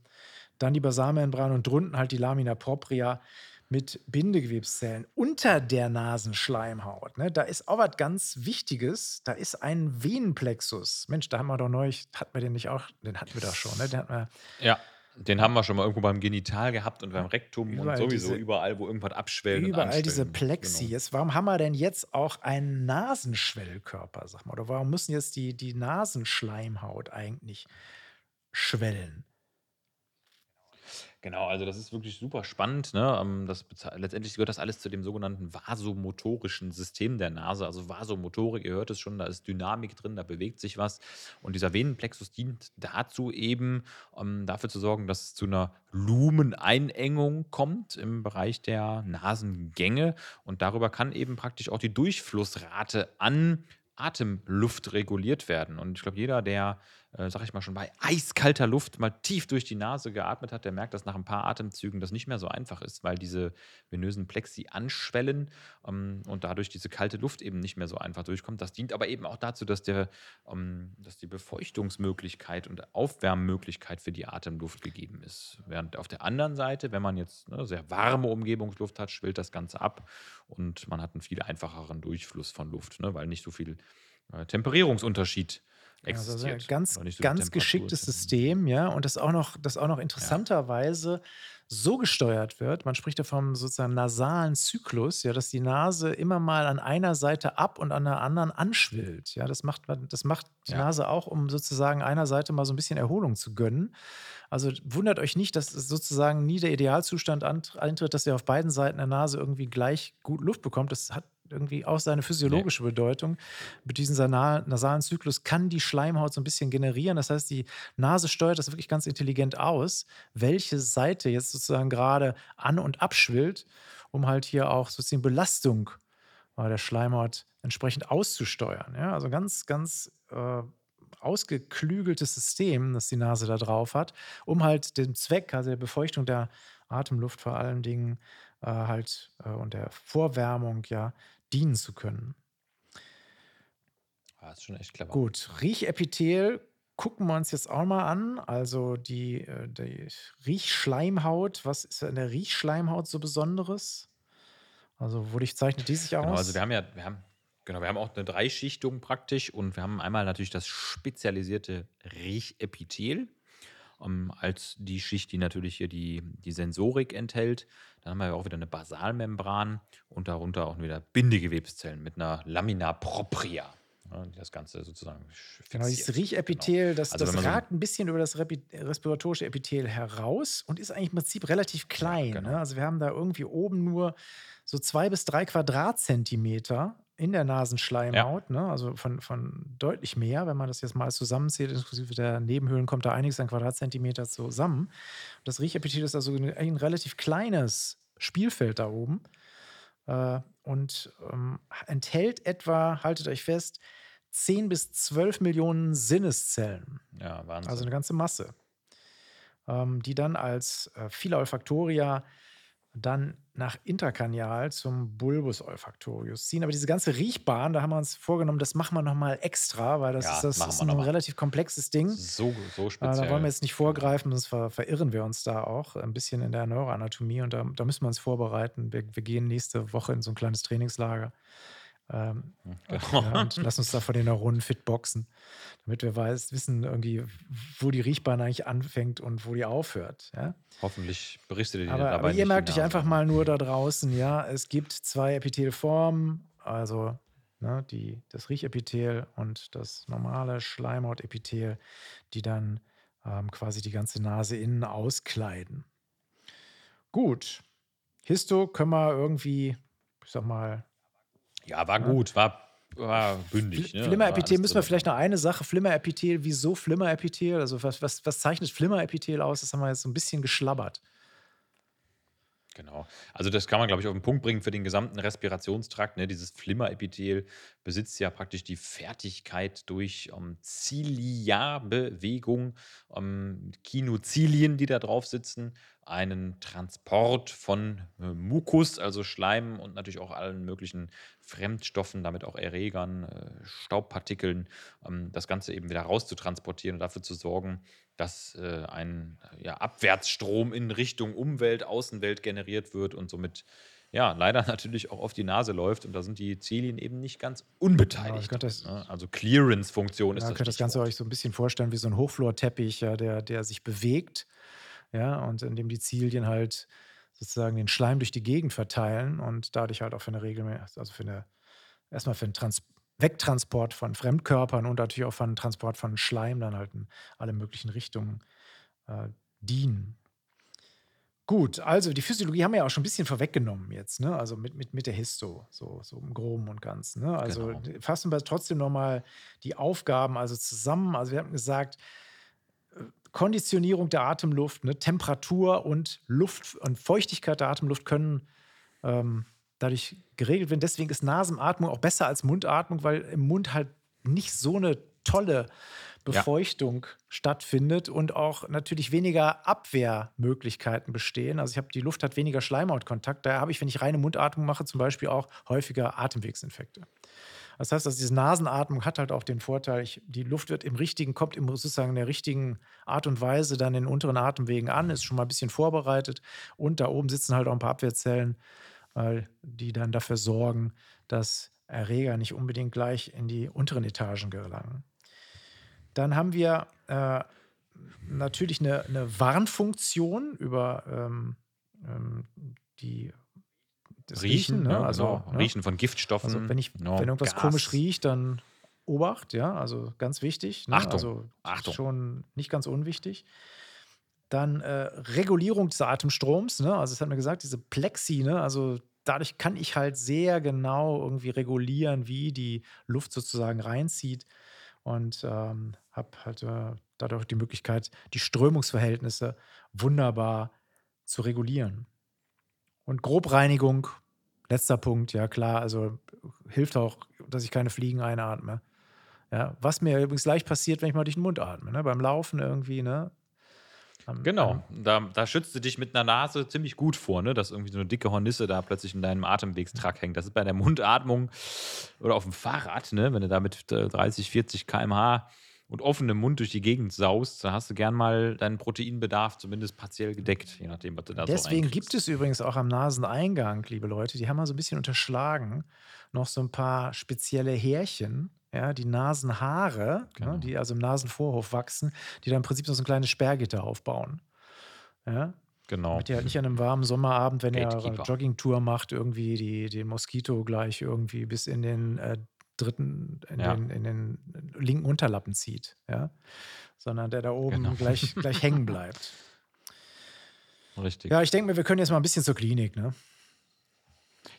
B: Dann die Basalmembran und drunten halt die Lamina propria mit Bindegewebszellen unter der Nasenschleimhaut. Ne? Da ist auch was ganz Wichtiges. Da ist ein Venenplexus. Mensch, da haben wir doch neulich, hatten wir den nicht auch? Den hatten wir doch schon. Ne? Den hatten wir,
A: Ja, den haben wir schon mal irgendwo beim Genital gehabt und beim Rektum und sowieso
B: diese-
A: überall, wo irgendwas abschwellt. und
B: überall diese. Plexi.
A: Genau.
B: Warum haben wir denn jetzt auch einen Nasenschwellkörper, sag mal? Oder warum müssen jetzt die, die Nasenschleimhaut eigentlich schwellen?
A: Genau, also das ist wirklich super spannend. Ne? Ähm, Das letztendlich gehört das alles zu dem sogenannten vasomotorischen System der Nase. Also Vasomotorik, ihr hört es schon, da ist Dynamik drin, da bewegt sich was. Und dieser Venenplexus dient dazu eben, um dafür zu sorgen, dass es zu einer Lumeneinengung kommt im Bereich der Nasengänge. Und darüber kann eben praktisch auch die Durchflussrate an Atemluft reguliert werden. Und ich glaube, jeder, der, äh, sag ich mal, schon bei eiskalter Luft mal tief durch die Nase geatmet hat, der merkt, dass nach ein paar Atemzügen das nicht mehr so einfach ist, weil diese venösen Plexi anschwellen ähm, und dadurch diese kalte Luft eben nicht mehr so einfach durchkommt. Das dient aber eben auch dazu, dass, der, ähm, dass die Befeuchtungsmöglichkeit und Aufwärmmöglichkeit für die Atemluft gegeben ist. Während auf der anderen Seite, wenn man jetzt ne, sehr warme Umgebungsluft hat, schwillt das Ganze ab und man hat einen viel einfacheren Durchfluss von Luft, ne, weil nicht so viel äh, Temperierungsunterschied
B: Also
A: existiert.
B: ein ganz,
A: so
B: ganz geschicktes System, ja, und das auch noch, das auch noch interessanterweise so gesteuert wird. Man spricht ja vom sozusagen nasalen Zyklus, ja, dass die Nase immer mal an einer Seite ab und an der anderen anschwillt. Ja, das macht man, das macht die
A: Ja.
B: Nase auch, um sozusagen einer Seite mal so ein bisschen Erholung zu gönnen. Also wundert euch nicht, dass es sozusagen nie der Idealzustand eintritt, dass ihr auf beiden Seiten der Nase irgendwie gleich gut Luft bekommt. Das hat irgendwie auch seine physiologische Bedeutung. Mit diesem nasalen Zyklus kann die Schleimhaut so ein bisschen generieren. Das heißt, die Nase steuert das wirklich ganz intelligent aus, welche Seite jetzt sozusagen gerade an- und abschwillt, um halt hier auch sozusagen Belastung äh, der Schleimhaut entsprechend auszusteuern. Ja, also ganz, ganz äh, ausgeklügeltes System, das die Nase da drauf hat, um halt den Zweck, also der Befeuchtung der Atemluft vor allen Dingen äh, halt äh, und der Vorwärmung ja dienen zu können.
A: Ah, ist schon echt clever.
B: Gut, Riechepithel gucken wir uns jetzt auch mal an. Also die, äh, die Riechschleimhaut. Was ist in der Riechschleimhaut so Besonderes? Also, wodurch zeichnet die sich
A: Genau, also
B: aus?
A: wir haben ja wir haben genau, wir haben auch eine Dreischichtung praktisch und wir haben einmal natürlich das spezialisierte Riechepithel, als die Schicht, die natürlich hier die die Sensorik enthält. Dann haben wir ja auch wieder eine Basalmembran und darunter auch wieder Bindegewebszellen mit einer Lamina propria, ja, die das Ganze sozusagen
B: Genau, dieses
A: fixiert. Genau.
B: Riechepithel, das
A: Also,
B: das
A: man so
B: ragt ein bisschen über das respiratorische Epithel heraus und ist eigentlich im Prinzip relativ
A: ja,
B: klein, ne?
A: genau.
B: Also, wir haben da irgendwie oben nur so 2 bis 3 Quadratzentimeter in der
A: Ja,
B: Nasenschleimhaut, ne? Also, von von deutlich mehr, wenn man das jetzt mal zusammenzählt, inklusive der Nebenhöhlen kommt da einiges an Quadratzentimeter zusammen. Das Riechepithel ist also 'n ein relativ kleines Spielfeld da oben, äh, und, ähm, enthält etwa, haltet euch fest, 10 bis 12 Millionen Sinneszellen,
A: ja,
B: also eine
A: Wahnsinn.
B: ganze Masse, ähm, die dann als, äh, viele Olfaktoria dann nach intrakranial zum Bulbus olfactorius ziehen. Aber diese ganze Riechbahn, da haben wir uns vorgenommen, das machen wir noch mal extra, weil das ist
A: Ja,
B: das ist
A: wir
B: 'n
A: noch mal.
B: relativ komplexes Ding.
A: So so
B: Äh, da wollen wir
A: speziell,
B: jetzt nicht vorgreifen, sonst ver verirren wir uns da auch ein bisschen in der Neuroanatomie und da da müssen wir uns vorbereiten. Wir wir gehen nächste Woche in so ein kleines Trainingslager. Ähm,
A: Hm, genau.
B: ja, und lass uns da vor den Neuronen fit boxen, damit wir weiß wissen irgendwie, wo die Riechbahn eigentlich anfängt und wo die aufhört, ja?
A: Hoffentlich brichst du dir
B: Aber aber
A: dabei
B: ihr
A: nicht die
B: merkt euch einfach mal nur da draußen, ja, es gibt 2 Epithelformen, also, ne, die das Riechepithel und das normale Schleimhautepithel, die dann, ähm, quasi die ganze Nase innen auskleiden. Gut, Histo können wir irgendwie, ich sage mal,
A: Ja, war
B: ne?
A: gut, war war
B: Fl
A: bündig, ne? War
B: Flimmerepithel
A: alles
B: müssen wir vielleicht noch eine Sache Flimmerepithel, wieso Flimmerepithel? Also, was was was zeichnet Flimmerepithel aus? Das haben wir jetzt so 'n bisschen geschlabbert.
A: Genau. Also, das kann man, glaube ich, auf den Punkt bringen für den gesamten Respirationstrakt, ne? Dieses Flimmerepithel besitzt ja praktisch die Fertigkeit durch, ähm, Ziliarbewegung, ähm, Kinozilien, die da drauf sitzen, einen Transport von, äh, Mukus, also Schleim und natürlich auch allen möglichen Fremdstoffen, damit auch Erregern, äh, Staubpartikeln, ähm, das Ganze eben wieder rauszutransportieren und dafür zu sorgen, dass äh, ein ja, Abwärtsstrom in Richtung Umwelt, Außenwelt generiert wird und somit ja leider [LAUGHS] natürlich auch auf die Nase läuft. Und da sind die Zelien eben nicht ganz
B: ihr
A: unbeteiligt
B: könnt
A: dran.
B: das
A: Ne? Also Clearance-Funktion ist
B: ja, ihr
A: das
B: könnt das Ganze euch so 'n bisschen vorstellen wie so 'n Hochflorteppich, ja, der der sich bewegt, ja, und in dem die Zilien halt sozusagen den Schleim durch die Gegend verteilen und dadurch halt auch für 'ne regelmä also für 'ne erst mal für 'n Trans Wegtransport von Fremdkörpern und natürlich auch von Transport von Schleim dann halt in alle möglichen Richtungen, äh, dienen. Gut, also die Physiologie haben wir ja auch schon 'n bisschen vorweggenommen jetzt, ne? Also mit mit mit der Histo, so so im Groben und Ganzen, ne? Also,
A: Genau.
B: fassen wir trotzdem noch mal die Aufgaben also zusammen. Also, wir hatten gesagt, äh, Konditionierung der Atemluft, ne? Temperatur und Luft und Feuchtigkeit der Atemluft können, ähm, dadurch geregelt werden. Deswegen ist Nasenatmung auch besser als Mundatmung, weil im Mund halt nicht so 'ne tolle
A: Ja,
B: Befeuchtung stattfindet und auch natürlich weniger Abwehrmöglichkeiten bestehen. Also, ich habe die Luft hat weniger Schleimhautkontakt. Daher habe ich, wenn ich reine Mundatmung mache, zum Beispiel auch häufiger Atemwegsinfekte. Das heißt also, diese Nasenatmung hat halt auch den Vorteil, ich die Luft wird im richtigen kommt im sozusagen in der richtigen Art und Weise dann in den unteren Atemwegen an, ist schon mal 'n bisschen vorbereitet und da oben sitzen halt auch 'n paar Abwehrzellen, äh, die dann dafür sorgen, dass Erreger nicht unbedingt gleich in die unteren Etagen gelangen. Dann haben wir, äh, natürlich 'ne 'ne Warnfunktion über, ähm, ähm, die das Riechen,
A: riechen,
B: ne?
A: ne?
B: Also,
A: Genau.
B: ne?
A: Riechen von
B: Also,
A: Giftstoffen,
B: wenn ich wenn
A: ne?
B: irgendwas komisch
A: Gas.
B: riecht, dann Obacht, ja, also ganz wichtig, ne?
A: Achtung,
B: Also,
A: Achtung.
B: schon nicht ganz unwichtig. Dann, äh, Regulierung des Atemstroms, ne? Also, das hatten wir gesagt, diese Plexi, ne? Also, dadurch kann ich halt sehr genau irgendwie regulieren, wie die Luft sozusagen reinzieht und, ähm, habe halt, äh, dadurch die Möglichkeit, die Strömungsverhältnisse wunderbar zu regulieren. Und Grobreinigung, letzter Punkt, ja klar, also hilft auch, dass ich keine Fliegen einatme. Ja, was mir übrigens leicht passiert, wenn ich mal durch den Mund atme, ne? Beim Laufen irgendwie, ne? Am
A: Genau, da da schützt du dich mit 'ner Nase ziemlich gut vor, ne, dass irgendwie so 'ne dicke Hornisse da plötzlich in deinem Atemwegstrakt hängt. Das ist bei der Mundatmung oder auf'm Fahrrad, ne, wenn du da mit, äh, 30, 40 km/h und offenem Mund durch die Gegend saust, dann hast du gern mal deinen Proteinbedarf zumindest partiell gedeckt, je nachdem, was du da so
B: Deswegen gibt es übrigens auch am Naseneingang, liebe Leute, die haben wir so ein bisschen unterschlagen, noch so ein paar spezielle Härchen, ja, die Nasenhaare, ne,
A: Genau.
B: die also im Nasenvorhof wachsen, die dann im Prinzip so 'n kleines Sperrgitter aufbauen, ja?
A: Genau.
B: Damit ihr halt nicht an 'nem warmen Sommerabend, wenn ihr eure. Joggingtour macht, irgendwie die den Moskito gleich irgendwie bis in den, äh, 3. in
A: Ja.
B: den in den linken Unterlappen zieht, ja? Sondern der da
A: Genau.
B: oben gleich gleich hängen [LAUGHS] bleibt.
A: Richtig.
B: Ja, ich denke mir, wir können jetzt mal 'n bisschen zur Klinik, ne?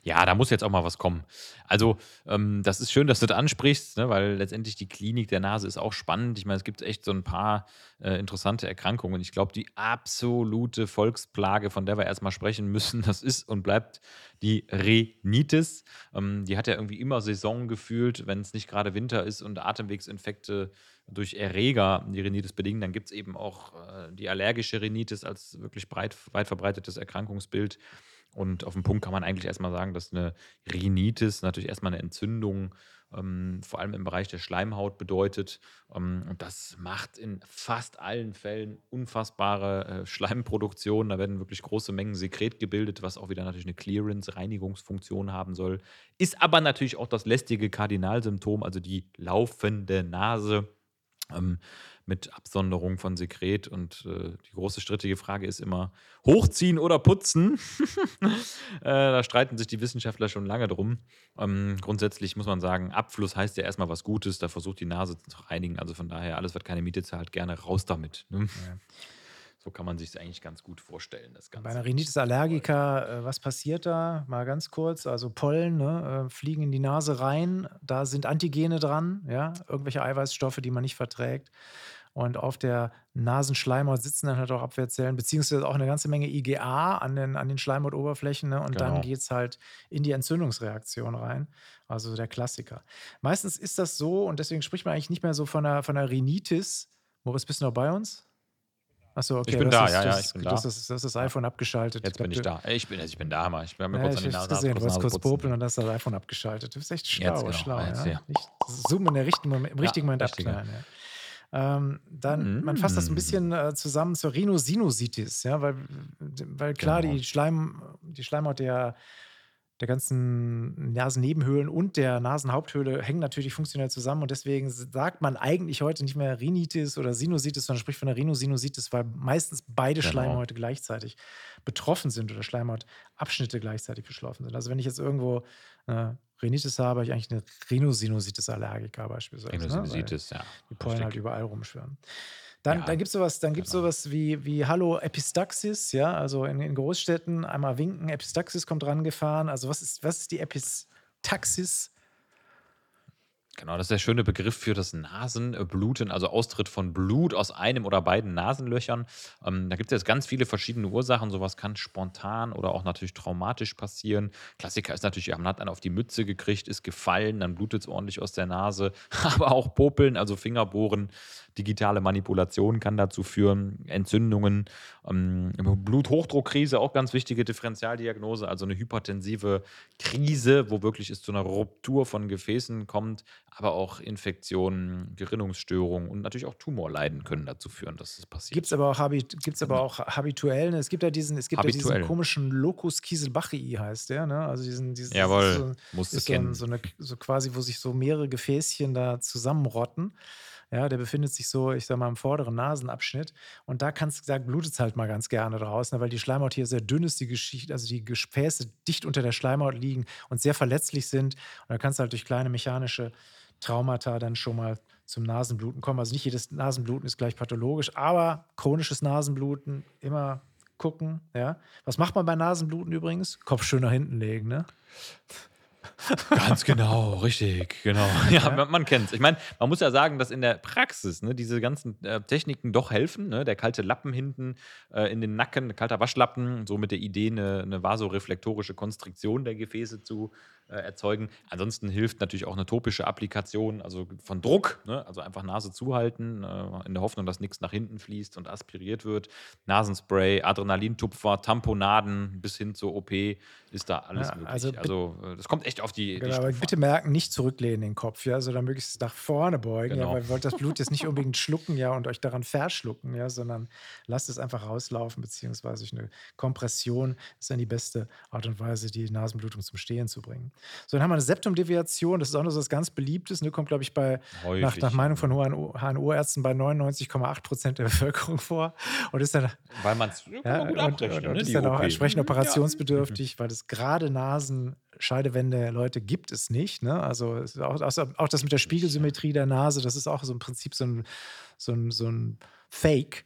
A: Ja, da muss jetzt auch mal was kommen. Also, ähm, das ist schön, dass du das ansprichst, ne, weil letztendlich die Klinik der Nase ist auch spannend. Ich meine, es gibt echt so ein paar, äh, interessante Erkrankungen. Ich glaube, die absolute Volksplage, von der wir erst mal sprechen müssen, [LAUGHS] das ist und bleibt die Rhinitis. Ähm, die hat ja irgendwie immer Saison gefühlt, wenn es nicht gerade Winter ist und Atemwegsinfekte durch Erreger die Rhinitis bedingen, dann gibt es eben auch, äh, die allergische Rhinitis als wirklich breit weit verbreitetes Erkrankungsbild. Und auf 'n Punkt kann man eigentlich erst mal sagen, dass 'ne Rhinitis natürlich erst mal 'ne Entzündung, ähm, vor allem im Bereich der Schleimhaut bedeutet. Ähm, und das macht in fast allen Fällen unfassbare, äh, Schleimproduktion. Da werden wirklich große Mengen Sekret gebildet, was auch wieder natürlich 'ne Clearance Reinigungsfunktion haben soll. Ist aber natürlich auch das lästige Kardinalsymptom, also die laufende Nase, ähm, mit Absonderung von Sekret. Und, äh, die große strittige Frage ist immer: „Hochziehen oder putzen?“ [LAUGHS] Äh, da streiten sich die Wissenschaftler schon lange drum. Ähm, grundsätzlich muss man sagen, Abfluss heißt ja erst mal was Gutes. Da versucht die Nase zu reinigen. Also, von daher, alles, was keine Miete zahlt, gerne raus damit, ne?
B: Ja.
A: So kann man sich's eigentlich ganz gut vorstellen, das
B: Bei
A: Ganze.
B: 'ner Rhinitis allergica, äh, was passiert da? Mal ganz kurz, also Pollen, ne, äh, fliegen in die Nase rein. Da sind Antigene dran, ja, irgendwelche Eiweißstoffe, die man nicht verträgt. Und auf der Nasenschleimhaut sitzen dann halt auch Abwehrzellen, beziehungsweise auch 'ne ganze Menge IgA an den an den Schleimhautoberflächen, ne? Und dann
A: Genau.
B: geht's halt in die Entzündungsreaktion rein, also der Klassiker. Meistens ist das so und deswegen spricht man eigentlich nicht mehr so von 'ner von 'ner Rhinitis. Moritz, bist du noch bei uns? Ach so,
A: Ich
B: okay,
A: bin da,
B: das
A: ja, ja, ich bin da.
B: das hast das
A: Ja.
B: iPhone abgeschaltet. Ich
A: Jetzt bin ich da. Ich bin ich bin da, mal. Ich habe mir
B: Ja,
A: kurz
B: ich
A: an die Nase
B: gesehen. Du wolltest kurz popeln und hast das iPhone abgeschaltet. Du bist echt
A: Jetzt,
B: schlau,
A: genau.
B: schlau,
A: Jetzt
B: ja?
A: hier.
B: Nicht zoomen in der richtigen im
A: Ja,
B: richtigen Moment abknallen, ja. Ähm, dann man fasst das 'n
A: Mm.
B: bisschen, äh, zusammen zur Rhinosinusitis, ja, weil weil klar,
A: Genau.
B: die Schleim die Schleimhaut der der ganzen Nasennebenhöhlen und der Nasenhaupthöhle hängen natürlich funktionell zusammen und deswegen sagt man eigentlich heute nicht mehr Rhinitis oder Sinusitis, sondern spricht von der Rhinosinusitis, weil meistens beide
A: Genau.
B: Schleimhäute gleichzeitig betroffen sind oder Schleimhautabschnitte gleichzeitig betroffen sind. Also, wenn ich jetzt irgendwo, äh, Rhinitis habe, habe ich eigentlich 'ne Rhinosinusitis allergica beispielsweise, ne,
A: Rhinosinusitis, ja,
B: die Pollen halt
A: richtig.
B: überall rumschwirren. Dann
A: Ja,
B: dann gibt's so was dann gibt's
A: genau.
B: was wie wie Haloepistaxis, ja, also in in Großstädten einmal winken, Epistaxis kommt rangefahren. Also, was ist was ist die Epistaxis?
A: Genau, das ist der schöne Begriff für das Nasenbluten, also Austritt von Blut aus einem oder beiden Nasenlöchern. Ähm, da gibt's jetzt ganz viele verschiedene Ursachen. So was kann spontan oder auch natürlich traumatisch passieren. Klassiker ist natürlich, man hat einen auf die Mütze gekriegt, ist gefallen, dann blutet's ordentlich aus der Nase. [LAUGHS] Aber auch Popeln, also Fingerbohren, digitale Manipulation kann dazu führen, Entzündungen, ähm, Bluthochdruckkrise, auch ganz wichtige Differentialdiagnose, also 'ne hypertensive Krise, wo wirklich es zu 'ner Ruptur von Gefäßen kommt, aber auch Infektionen, Gerinnungsstörungen und natürlich auch Tumorleiden können dazu führen, dass es passiert.
B: Gibt's aber auch gibt's aber auch habituell, ne? Es gibt ja diesen es gibt ja diesen komischen Locus Kieselbachii heißt der, ne? Also diesen diesen
A: Jawohl,
B: so
A: musst
B: ist so
A: kennen.
B: so 'ne so quasi, wo sich so mehrere Gefäßchen da zusammenrotten. Ja, der befindet sich so, ich sage mal, im vorderen Nasenabschnitt. Und da kannst da blutet's halt mal ganz gerne draus, ne, weil die Schleimhaut hier sehr dünn ist, die Geschicht also die Gefäße dicht unter der Schleimhaut liegen und sehr verletzlich sind. Und da kann's halt durch kleine mechanische Traumata dann schon mal zum Nasenbluten kommen. Also, nicht jedes Nasenbluten ist gleich pathologisch, aber chronisches Nasenbluten immer gucken, ja? Was macht man bei Nasenbluten übrigens? Kopf schön nach hinten legen, ne?
A: Ganz genau, richtig, genau. [LAUGHS] Ja, man man kennt's. Ich meine, man muss ja sagen, dass in der Praxis, ne, diese ganzen, äh, Techniken doch helfen, ne? Der kalte Lappen hinten, äh, in den Nacken, kalter Waschlappen, so mit der Idee, 'ne 'ne vasoreflektorische Konstriktion der Gefäße zu, äh, erzeugen. Ansonsten hilft natürlich auch eine topische Applikation, also von Druck, ne? also einfach Nase zuhalten, äh, in der Hoffnung, dass nichts nach hinten fließt und aspiriert wird. Nasenspray, Adrenalintupfer, Tamponaden bis hin zur OP ist da alles
B: Ja,
A: möglich.
B: also
A: Also äh, das kommt echt auf die, die
B: Genau, aber
A: Stufe
B: bitte merken, nicht zurücklehnen den Kopf, ja, sondern möglichst nach vorne beugen, ja,
A: Genau.
B: weil ihr wollt das Blut jetzt nicht [LAUGHS] unbedingt schlucken, ja, und euch daran verschlucken, ja, sondern lasst es einfach rauslaufen, beziehungsweise eine Kompression ist dann die beste Art und Weise, die Nasenblutung zum Stehen zu bringen. So, dann haben wir eine Septumdeviation, das ist auch noch so was ganz Beliebtes, ne, kommt, glaube ich, bei, nach, nach. Meinung von HNO-Ärzten bei 99,8 Prozent der Bevölkerung vor und ist dann
A: Weil man es
B: ja,
A: gut
B: und, und, und
A: ne?
B: ist dann auch entsprechend
A: Hm, Ja.
B: operationsbedürftig, weil das gerade Nasenscheidewände Leute gibt es nicht. Ne? Also es auch, auch, auch das mit der Spiegelsymmetrie der Nase, das ist auch so im Prinzip so ein, so ein, so ein Fake.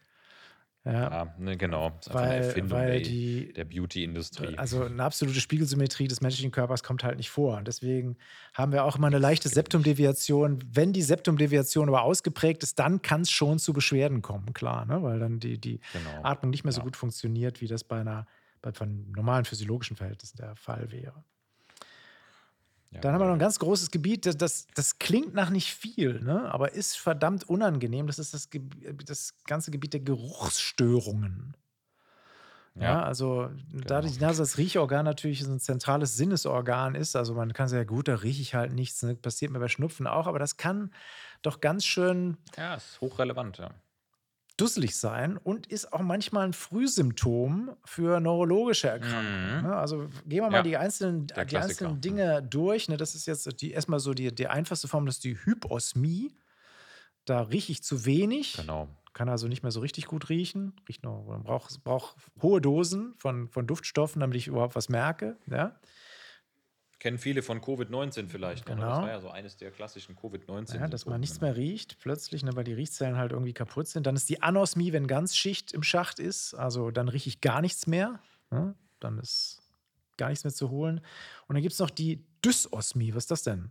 B: Ja,
A: Ja, ne, genau. Das ist einfach eine
B: weil,
A: Erfindung
B: weil
A: der,
B: die,
A: der Beauty-Industrie.
B: also eine absolute Spiegelsymmetrie des menschlichen Körpers kommt halt nicht vor. Und deswegen haben wir auch immer eine leichte Septumdeviation. Wenn die Septumdeviation aber ausgeprägt ist, dann kann es schon zu Beschwerden kommen, klar, ne? weil dann die, die
A: Genau.
B: Atmung nicht mehr so
A: Ja.
B: gut funktioniert, wie das bei einer bei von normalen physiologischen Verhältnissen der Fall wäre.
A: Ja,
B: Dann haben wir noch ein ganz großes Gebiet, das, das, das klingt nach nicht viel, ne? aber ist verdammt unangenehm. Das ist das, das ganze Gebiet der Geruchsstörungen. Ja,
A: Ja,
B: also da
A: genau.
B: die Nase als Riechorgan natürlich so ein zentrales Sinnesorgan ist, also man kann sagen, ja gut, da rieche ich halt nichts, ne? passiert mir bei Schnupfen auch, aber das kann doch ganz schön
A: ja, ist hochrelevant, ja.
B: Dusselig sein und ist auch manchmal ein Frühsymptom für neurologische Erkrankungen.
A: Mhm.
B: Ne? Also gehen wir mal
A: Ja,
B: die einzelnen, die einzelnen. Dinge durch. Ne? Das ist jetzt die, erstmal so die, die einfachste Form, das ist die Hyposmie. Da rieche ich zu wenig,
A: Genau.
B: kann also nicht mehr so richtig gut riechen. Riecht noch, man braucht, braucht hohe Dosen von, von Duftstoffen, damit ich überhaupt was merke. Ja?
A: Kennen viele von Covid-19 vielleicht. Genau. Das
B: Genau.
A: war ja so eines der klassischen Covid-19.
B: Ja, dass man nichts mehr riecht, plötzlich, ne, weil die Riechzellen halt irgendwie kaputt sind. Dann ist die Anosmie, wenn ganz Schicht im Schacht ist. Also dann rieche ich gar nichts mehr. Ne? Dann ist gar nichts mehr zu holen. Und dann gibt es noch die Dysosmie. Was ist das denn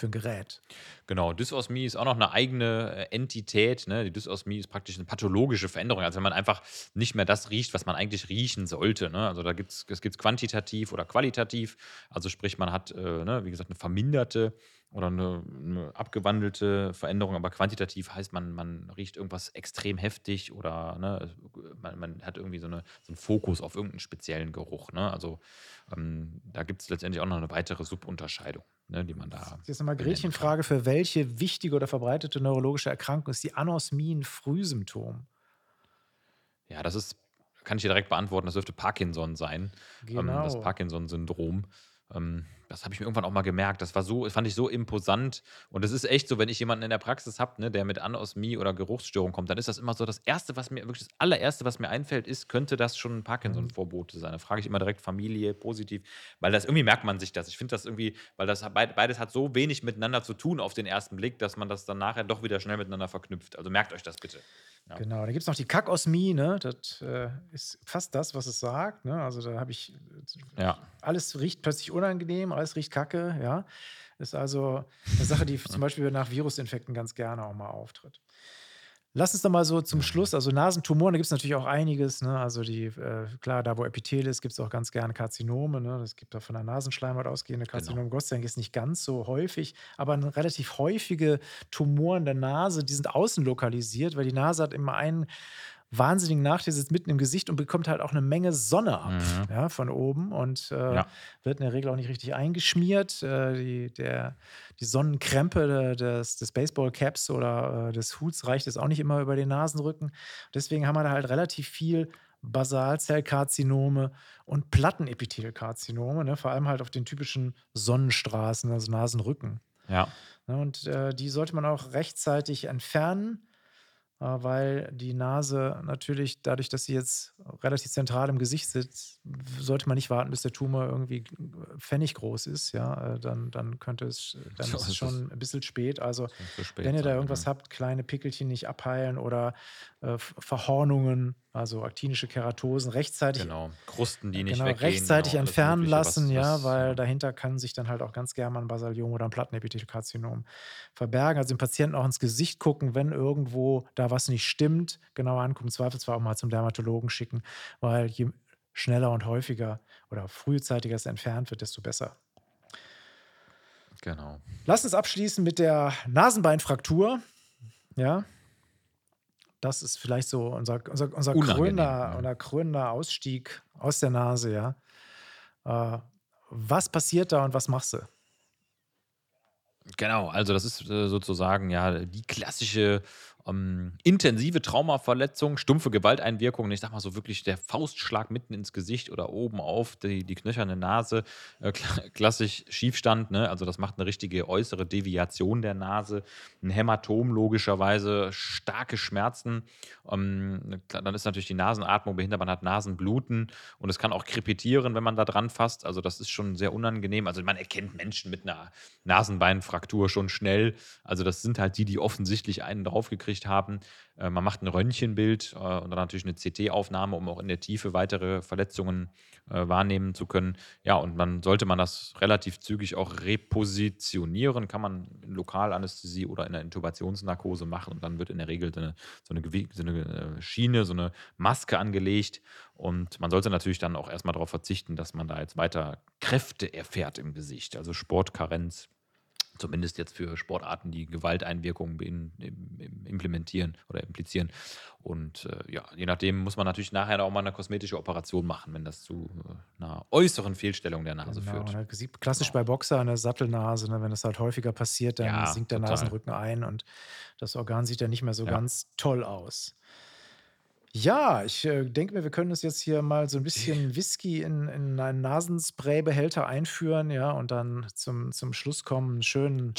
B: für ein Gerät?
A: Genau, Dysosmie ist auch noch eine eigene äh, Entität. Ne? Die Dysosmie ist praktisch eine pathologische Veränderung. Also wenn man einfach nicht mehr das riecht, was man eigentlich riechen sollte. Ne? Also da gibt es gibt's quantitativ oder qualitativ. Also sprich, man hat, äh, ne, wie gesagt, eine verminderte oder eine, eine abgewandelte Veränderung, aber quantitativ heißt man, man riecht irgendwas extrem heftig oder ne, man, man hat irgendwie so, eine, so einen Fokus auf irgendeinen speziellen Geruch. Ne? Also ähm, da gibt es letztendlich auch noch eine weitere Subunterscheidung, ne, die man da.
B: Jetzt nochmal Gretchenfrage: Für welche wichtige oder verbreitete neurologische Erkrankung ist die Anosmie ein Frühsymptom?
A: Ja, das ist, kann ich dir direkt beantworten, das dürfte Parkinson sein. Ähm, das
B: Genau.
A: Parkinson-Syndrom. Ähm, das habe ich mir irgendwann auch mal gemerkt. Das war so, fand ich so imposant. Und es ist echt so, wenn ich jemanden in der Praxis habe, ne, der mit Anosmie oder Geruchsstörung kommt, dann ist das immer so das Erste, was mir, wirklich das allererste, was mir einfällt, ist, könnte das schon ein Parkinson-Vorbote sein. Da frage ich immer direkt Familie, positiv, weil das irgendwie merkt man sich das. Ich finde das irgendwie, weil das beides hat so wenig miteinander zu tun auf den ersten Blick, dass man das dann nachher doch wieder schnell miteinander verknüpft. Also merkt euch das bitte. Ja.
B: Genau, da gibt es noch die Kakosmie, ne? Das äh, ist fast das, was es sagt. Ne? Also da habe ich
A: Ja.
B: alles riecht plötzlich unangenehm, alles riecht kacke, ja. Ist also eine Sache, die [LAUGHS] zum Beispiel nach Virusinfekten ganz gerne auch mal auftritt. Lass uns doch mal so zum Schluss, also Nasentumoren, da gibt es natürlich auch einiges. Ne? Also die, äh, klar, da wo Epithel ist, gibt es auch ganz gerne Karzinome. Ne? Es gibt auch von der Nasenschleimhaut ausgehende Karzinome. Gott sei Dank ist nicht ganz so häufig, aber relativ häufige Tumoren der Nase, die sind außen lokalisiert, weil die Nase hat immer einen wahnsinnigen sitzt mitten im Gesicht und bekommt halt auch eine Menge Sonne ab
A: Mhm.
B: ja, von oben und äh,
A: Ja.
B: wird in der Regel auch nicht richtig eingeschmiert. Äh, die, der, die Sonnenkrempe de- des, des Baseballcaps oder äh, des Huts reicht jetzt auch nicht immer über den Nasenrücken. Deswegen haben wir da halt relativ viel Basalzellkarzinome und Plattenepithelkarzinome, ne, vor allem halt auf den typischen Sonnenstraßen, also Nasenrücken.
A: Ja.
B: Ne, und äh, die sollte man auch rechtzeitig entfernen, äh, weil die Nase natürlich, dadurch, dass sie jetzt relativ zentral im Gesicht sitzt, sollte man nicht warten, bis der Tumor irgendwie pfenniggroß ist. Ja, äh, dann, dann könnte es, [LAUGHS] dann
A: So
B: ist es schon ein bisschen spät. Also
A: spät
B: wenn ihr da
A: sein,
B: irgendwas
A: ja.
B: habt, kleine Pickelchen nicht abheilen oder äh, Ver- Verhornungen, also aktinische Keratosen, rechtzeitig
A: Genau. Krusten, die nicht
B: genau,
A: weggehen.
B: rechtzeitig
A: genau,
B: entfernen lassen,
A: was,
B: ja,
A: was,
B: weil dahinter kann sich dann halt auch ganz gerne mal ein Basaliom oder ein Plattenepithelkarzinom verbergen. Also dem Patienten auch ins Gesicht gucken, wenn irgendwo da was nicht stimmt, genauer angucken, im Zweifelsfall auch mal zum Dermatologen schicken, weil je schneller und häufiger oder frühzeitiger es entfernt wird, desto besser.
A: Genau.
B: Lass uns abschließen mit der Nasenbeinfraktur. Ja. Das ist vielleicht so unser, unser, unser, krönender,
A: ja.
B: unser krönender Ausstieg aus der Nase, ja. Äh, was passiert da und was machst du?
A: Genau, also das ist äh, sozusagen ja die klassische ähm, intensive Traumaverletzung, stumpfe Gewalteinwirkung. Ich sag mal so wirklich der Faustschlag mitten ins Gesicht oder oben auf die, die knöcherne Nase. Äh, kla- klassisch Schiefstand, ne? Also das macht eine richtige äußere Deviation der Nase, ein Hämatom logischerweise, starke Schmerzen. Ähm, klar, dann ist natürlich die Nasenatmung behindert, man hat Nasenbluten und es kann auch krepitieren, wenn man da dran fasst. Also das ist schon sehr unangenehm. Also man erkennt Menschen mit einer Nasenbeinfraktur schon schnell. Also das sind halt die, die offensichtlich einen draufgekriegt haben. Äh, man macht ein Röntgenbild äh, und dann natürlich eine CT-Aufnahme, um auch in der Tiefe weitere Verletzungen äh, wahrnehmen zu können. Ja, und man sollte man das relativ zügig auch repositionieren, kann man in Lokalanästhesie oder in der Intubationsnarkose machen und dann wird in der Regel so eine, so eine, so eine Schiene, so eine Maske angelegt und man sollte natürlich dann auch erstmal darauf verzichten, dass man da jetzt weiter Kräfte erfährt im Gesicht, also Sportkarenz zumindest jetzt für Sportarten, die Gewalteinwirkungen implementieren oder implizieren. Und äh, ja, je nachdem muss man natürlich nachher auch mal eine kosmetische Operation machen, wenn das zu äh, einer äußeren Fehlstellung der Nase
B: Genau,
A: führt.
B: sieht klassisch
A: Genau.
B: bei Boxer eine Sattelnase, ne, wenn das halt häufiger passiert, dann
A: Ja,
B: sinkt der
A: total.
B: Nasenrücken ein und das Organ sieht dann nicht mehr so
A: Ja.
B: ganz toll aus. Ja, ich äh, denke mir, wir können uns jetzt hier mal so ein bisschen Whisky in, in einen Nasenspray-Behälter einführen, ja, und dann zum, zum Schluss kommen, einen schönen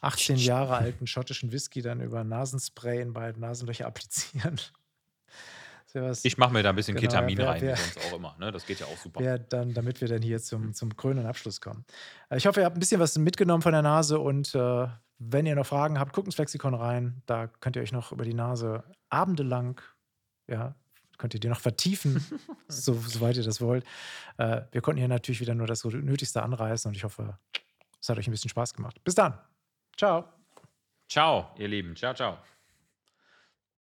B: 18 Jahre alten schottischen Whisky dann über Nasenspray in beiden Nasenlöcher applizieren. [LAUGHS] Was,
A: Ich mache mir da ein bisschen
B: genau,
A: Ketamin
B: wer,
A: rein,
B: wer,
A: sonst auch immer. Ne? Das geht ja auch super.
B: wär dann, damit wir dann hier zum, zum krönenden Abschluss kommen. Äh, Ich hoffe, ihr habt ein bisschen was mitgenommen von der Nase und äh, wenn ihr noch Fragen habt, guckt ins Flexikon rein. Da könnt ihr euch noch über die Nase abendelang, ja, könnt ihr die noch vertiefen, [LAUGHS] so, soweit ihr das wollt. Äh, wir konnten hier natürlich wieder nur das Nötigste anreißen und ich hoffe, es hat euch ein bisschen Spaß gemacht. Bis dann. Ciao.
A: Ciao, ihr Lieben. Ciao, ciao.